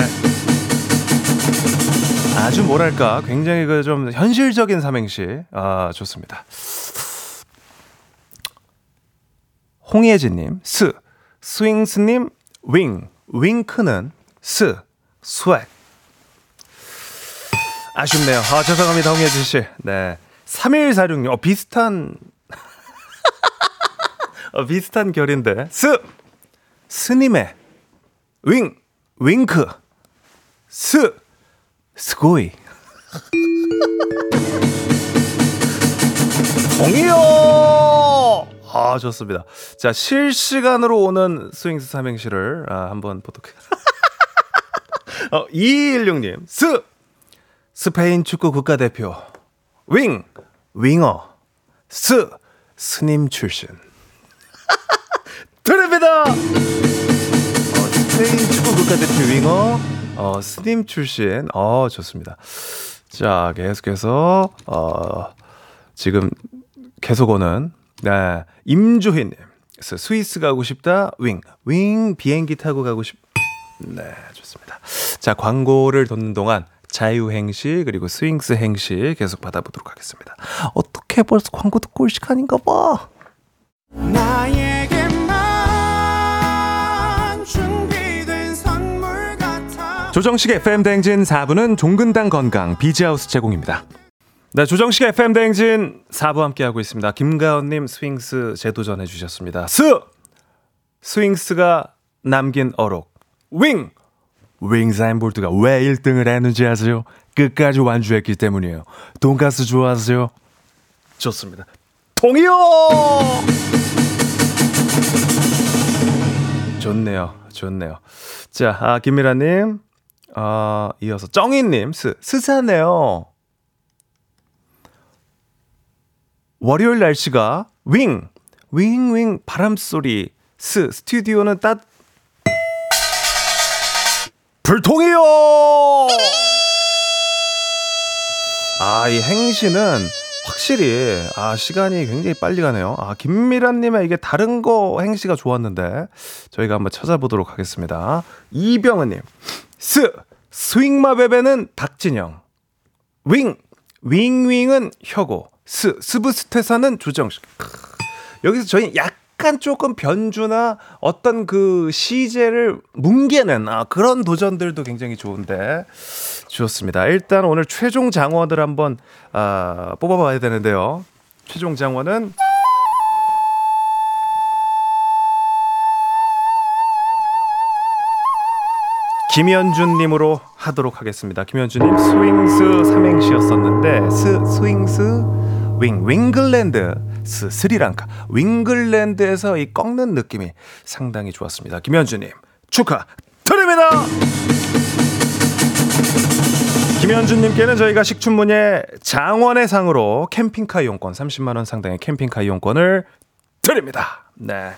아주 뭐랄까 굉장히 그 좀 현실적인 삼행시 아 좋습니다. 홍예진님 스 스윙스님 윙 윙크는 스 swag 아쉽네요. 아 죄송합니다 홍예진 씨. 네. 3146님 어 비슷한. 어, 비슷한 결인데. 스 스님의 윙 윙크. 스 すごい. 동이요! 아 좋습니다. 자 실시간으로 오는 스윙스 삼행시를 아, 한번 보도록 어, 2216님. 스 스페인 축구 국가대표 윙 윙어 스 스님 출신. 드립니다! 스페인 축구 국가대표 윙어 어, 스님 출신. 어 좋습니다. 자 계속해서 어 지금 계속 오는 네 임조희님. 스- 스위스 가고 싶다 윙. 윙 비행기 타고 가고 싶네 좋습니다. 자 광고를 듣는 동안 자유행시 그리고 스윙스 행시 계속 받아보도록 하겠습니다. 어떻게 벌써 광고 듣고 올 시간인가 봐. 조정식의 FM 대행진 4부는 종근당 건강 비지하우스 제공입니다. 네, 조정식 FM 대행진 4부 함께하고 있습니다. 김가연님 스윙스 재도전해 주셨습니다. 스! 스윙스가 남긴 어록. 윙! 윙사인 볼트가 왜 1등을 했는지 아세요? 끝까지 완주했기 때문이에요. 돈가스 좋아하세요? 좋습니다. 통이요! 좋네요. 좋네요. 자, 아, 김미라님, 아, 이어서 정희님, 스, 스사네요. 월요일 날씨가 윙, 윙, 윙, 바람소리, 스, 스튜디오는 따, 불통이요! 아, 이 행시는 확실히, 아, 시간이 굉장히 빨리 가네요. 아, 김미란님의 이게 다른 거 행시가 좋았는데, 저희가 한번 찾아보도록 하겠습니다. 이병은님, 스, swing my baby는 박진영, 윙, 윙윙은 혁오, 스, 스브스테사는 조정식. 크, 여기서 저희 약 간 조금 변주나 어떤 그 시제를 뭉개는 아, 그런 도전들도 굉장히 좋은데 좋습니다. 일단 오늘 최종 장원을 한번 아, 뽑아봐야 되는데요. 최종 장원은 김현준님으로 하도록 하겠습니다. 김현준님 스윙스 삼행시였었는데 스 스윙스 윙 윙글랜드 스 스리랑카 윙글랜드에서 이 꺾는 느낌이 상당히 좋았습니다. 김현준님 축하 드립니다. 김현준님께는 저희가 식춘문예 장원의 상으로 캠핑카 이용권 30만 원 상당의 캠핑카 이용권을 드립니다. 네.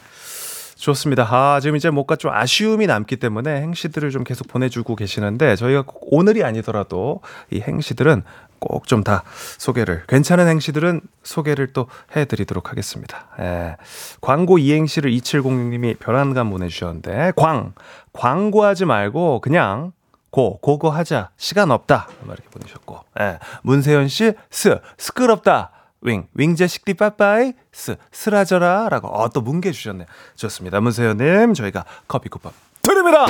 좋습니다. 아, 지금 이제 뭔가 좀 아쉬움이 남기 때문에 행시들을 좀 계속 보내주고 계시는데 저희가 꼭 오늘이 아니더라도 이 행시들은 꼭 좀 다 소개를, 괜찮은 행시들은 소개를 또 해드리도록 하겠습니다. 예. 광고 이행시를 2706님이 별안감 보내주셨는데, 광, 광고하지 말고 그냥 고, 고거 하자. 시간 없다. 이렇게 보내셨고, 예. 문세현 씨, 스, 스끄럽다. 윙, 윙제식디 빠빠이, 스, 스라져라. 라고, 어, 또 뭉개 주셨네. 좋습니다. 문세현님, 저희가 커피 쿠폰 드립니다!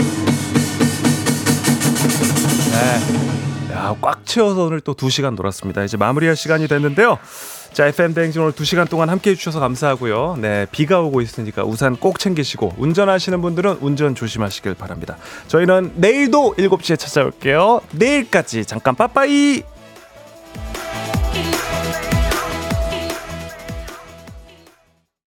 네. 야, 꽉 채워서 오늘 또 2시간 놀았습니다. 이제 마무리할 시간이 됐는데요. 자, FM 대행진 오늘 2시간 동안 함께 해주셔서 감사하고요. 네, 비가 오고 있으니까 우산 꼭 챙기시고, 운전하시는 분들은 운전 조심하시길 바랍니다. 저희는 내일도 7시에 찾아올게요. 내일까지 잠깐 빠빠이!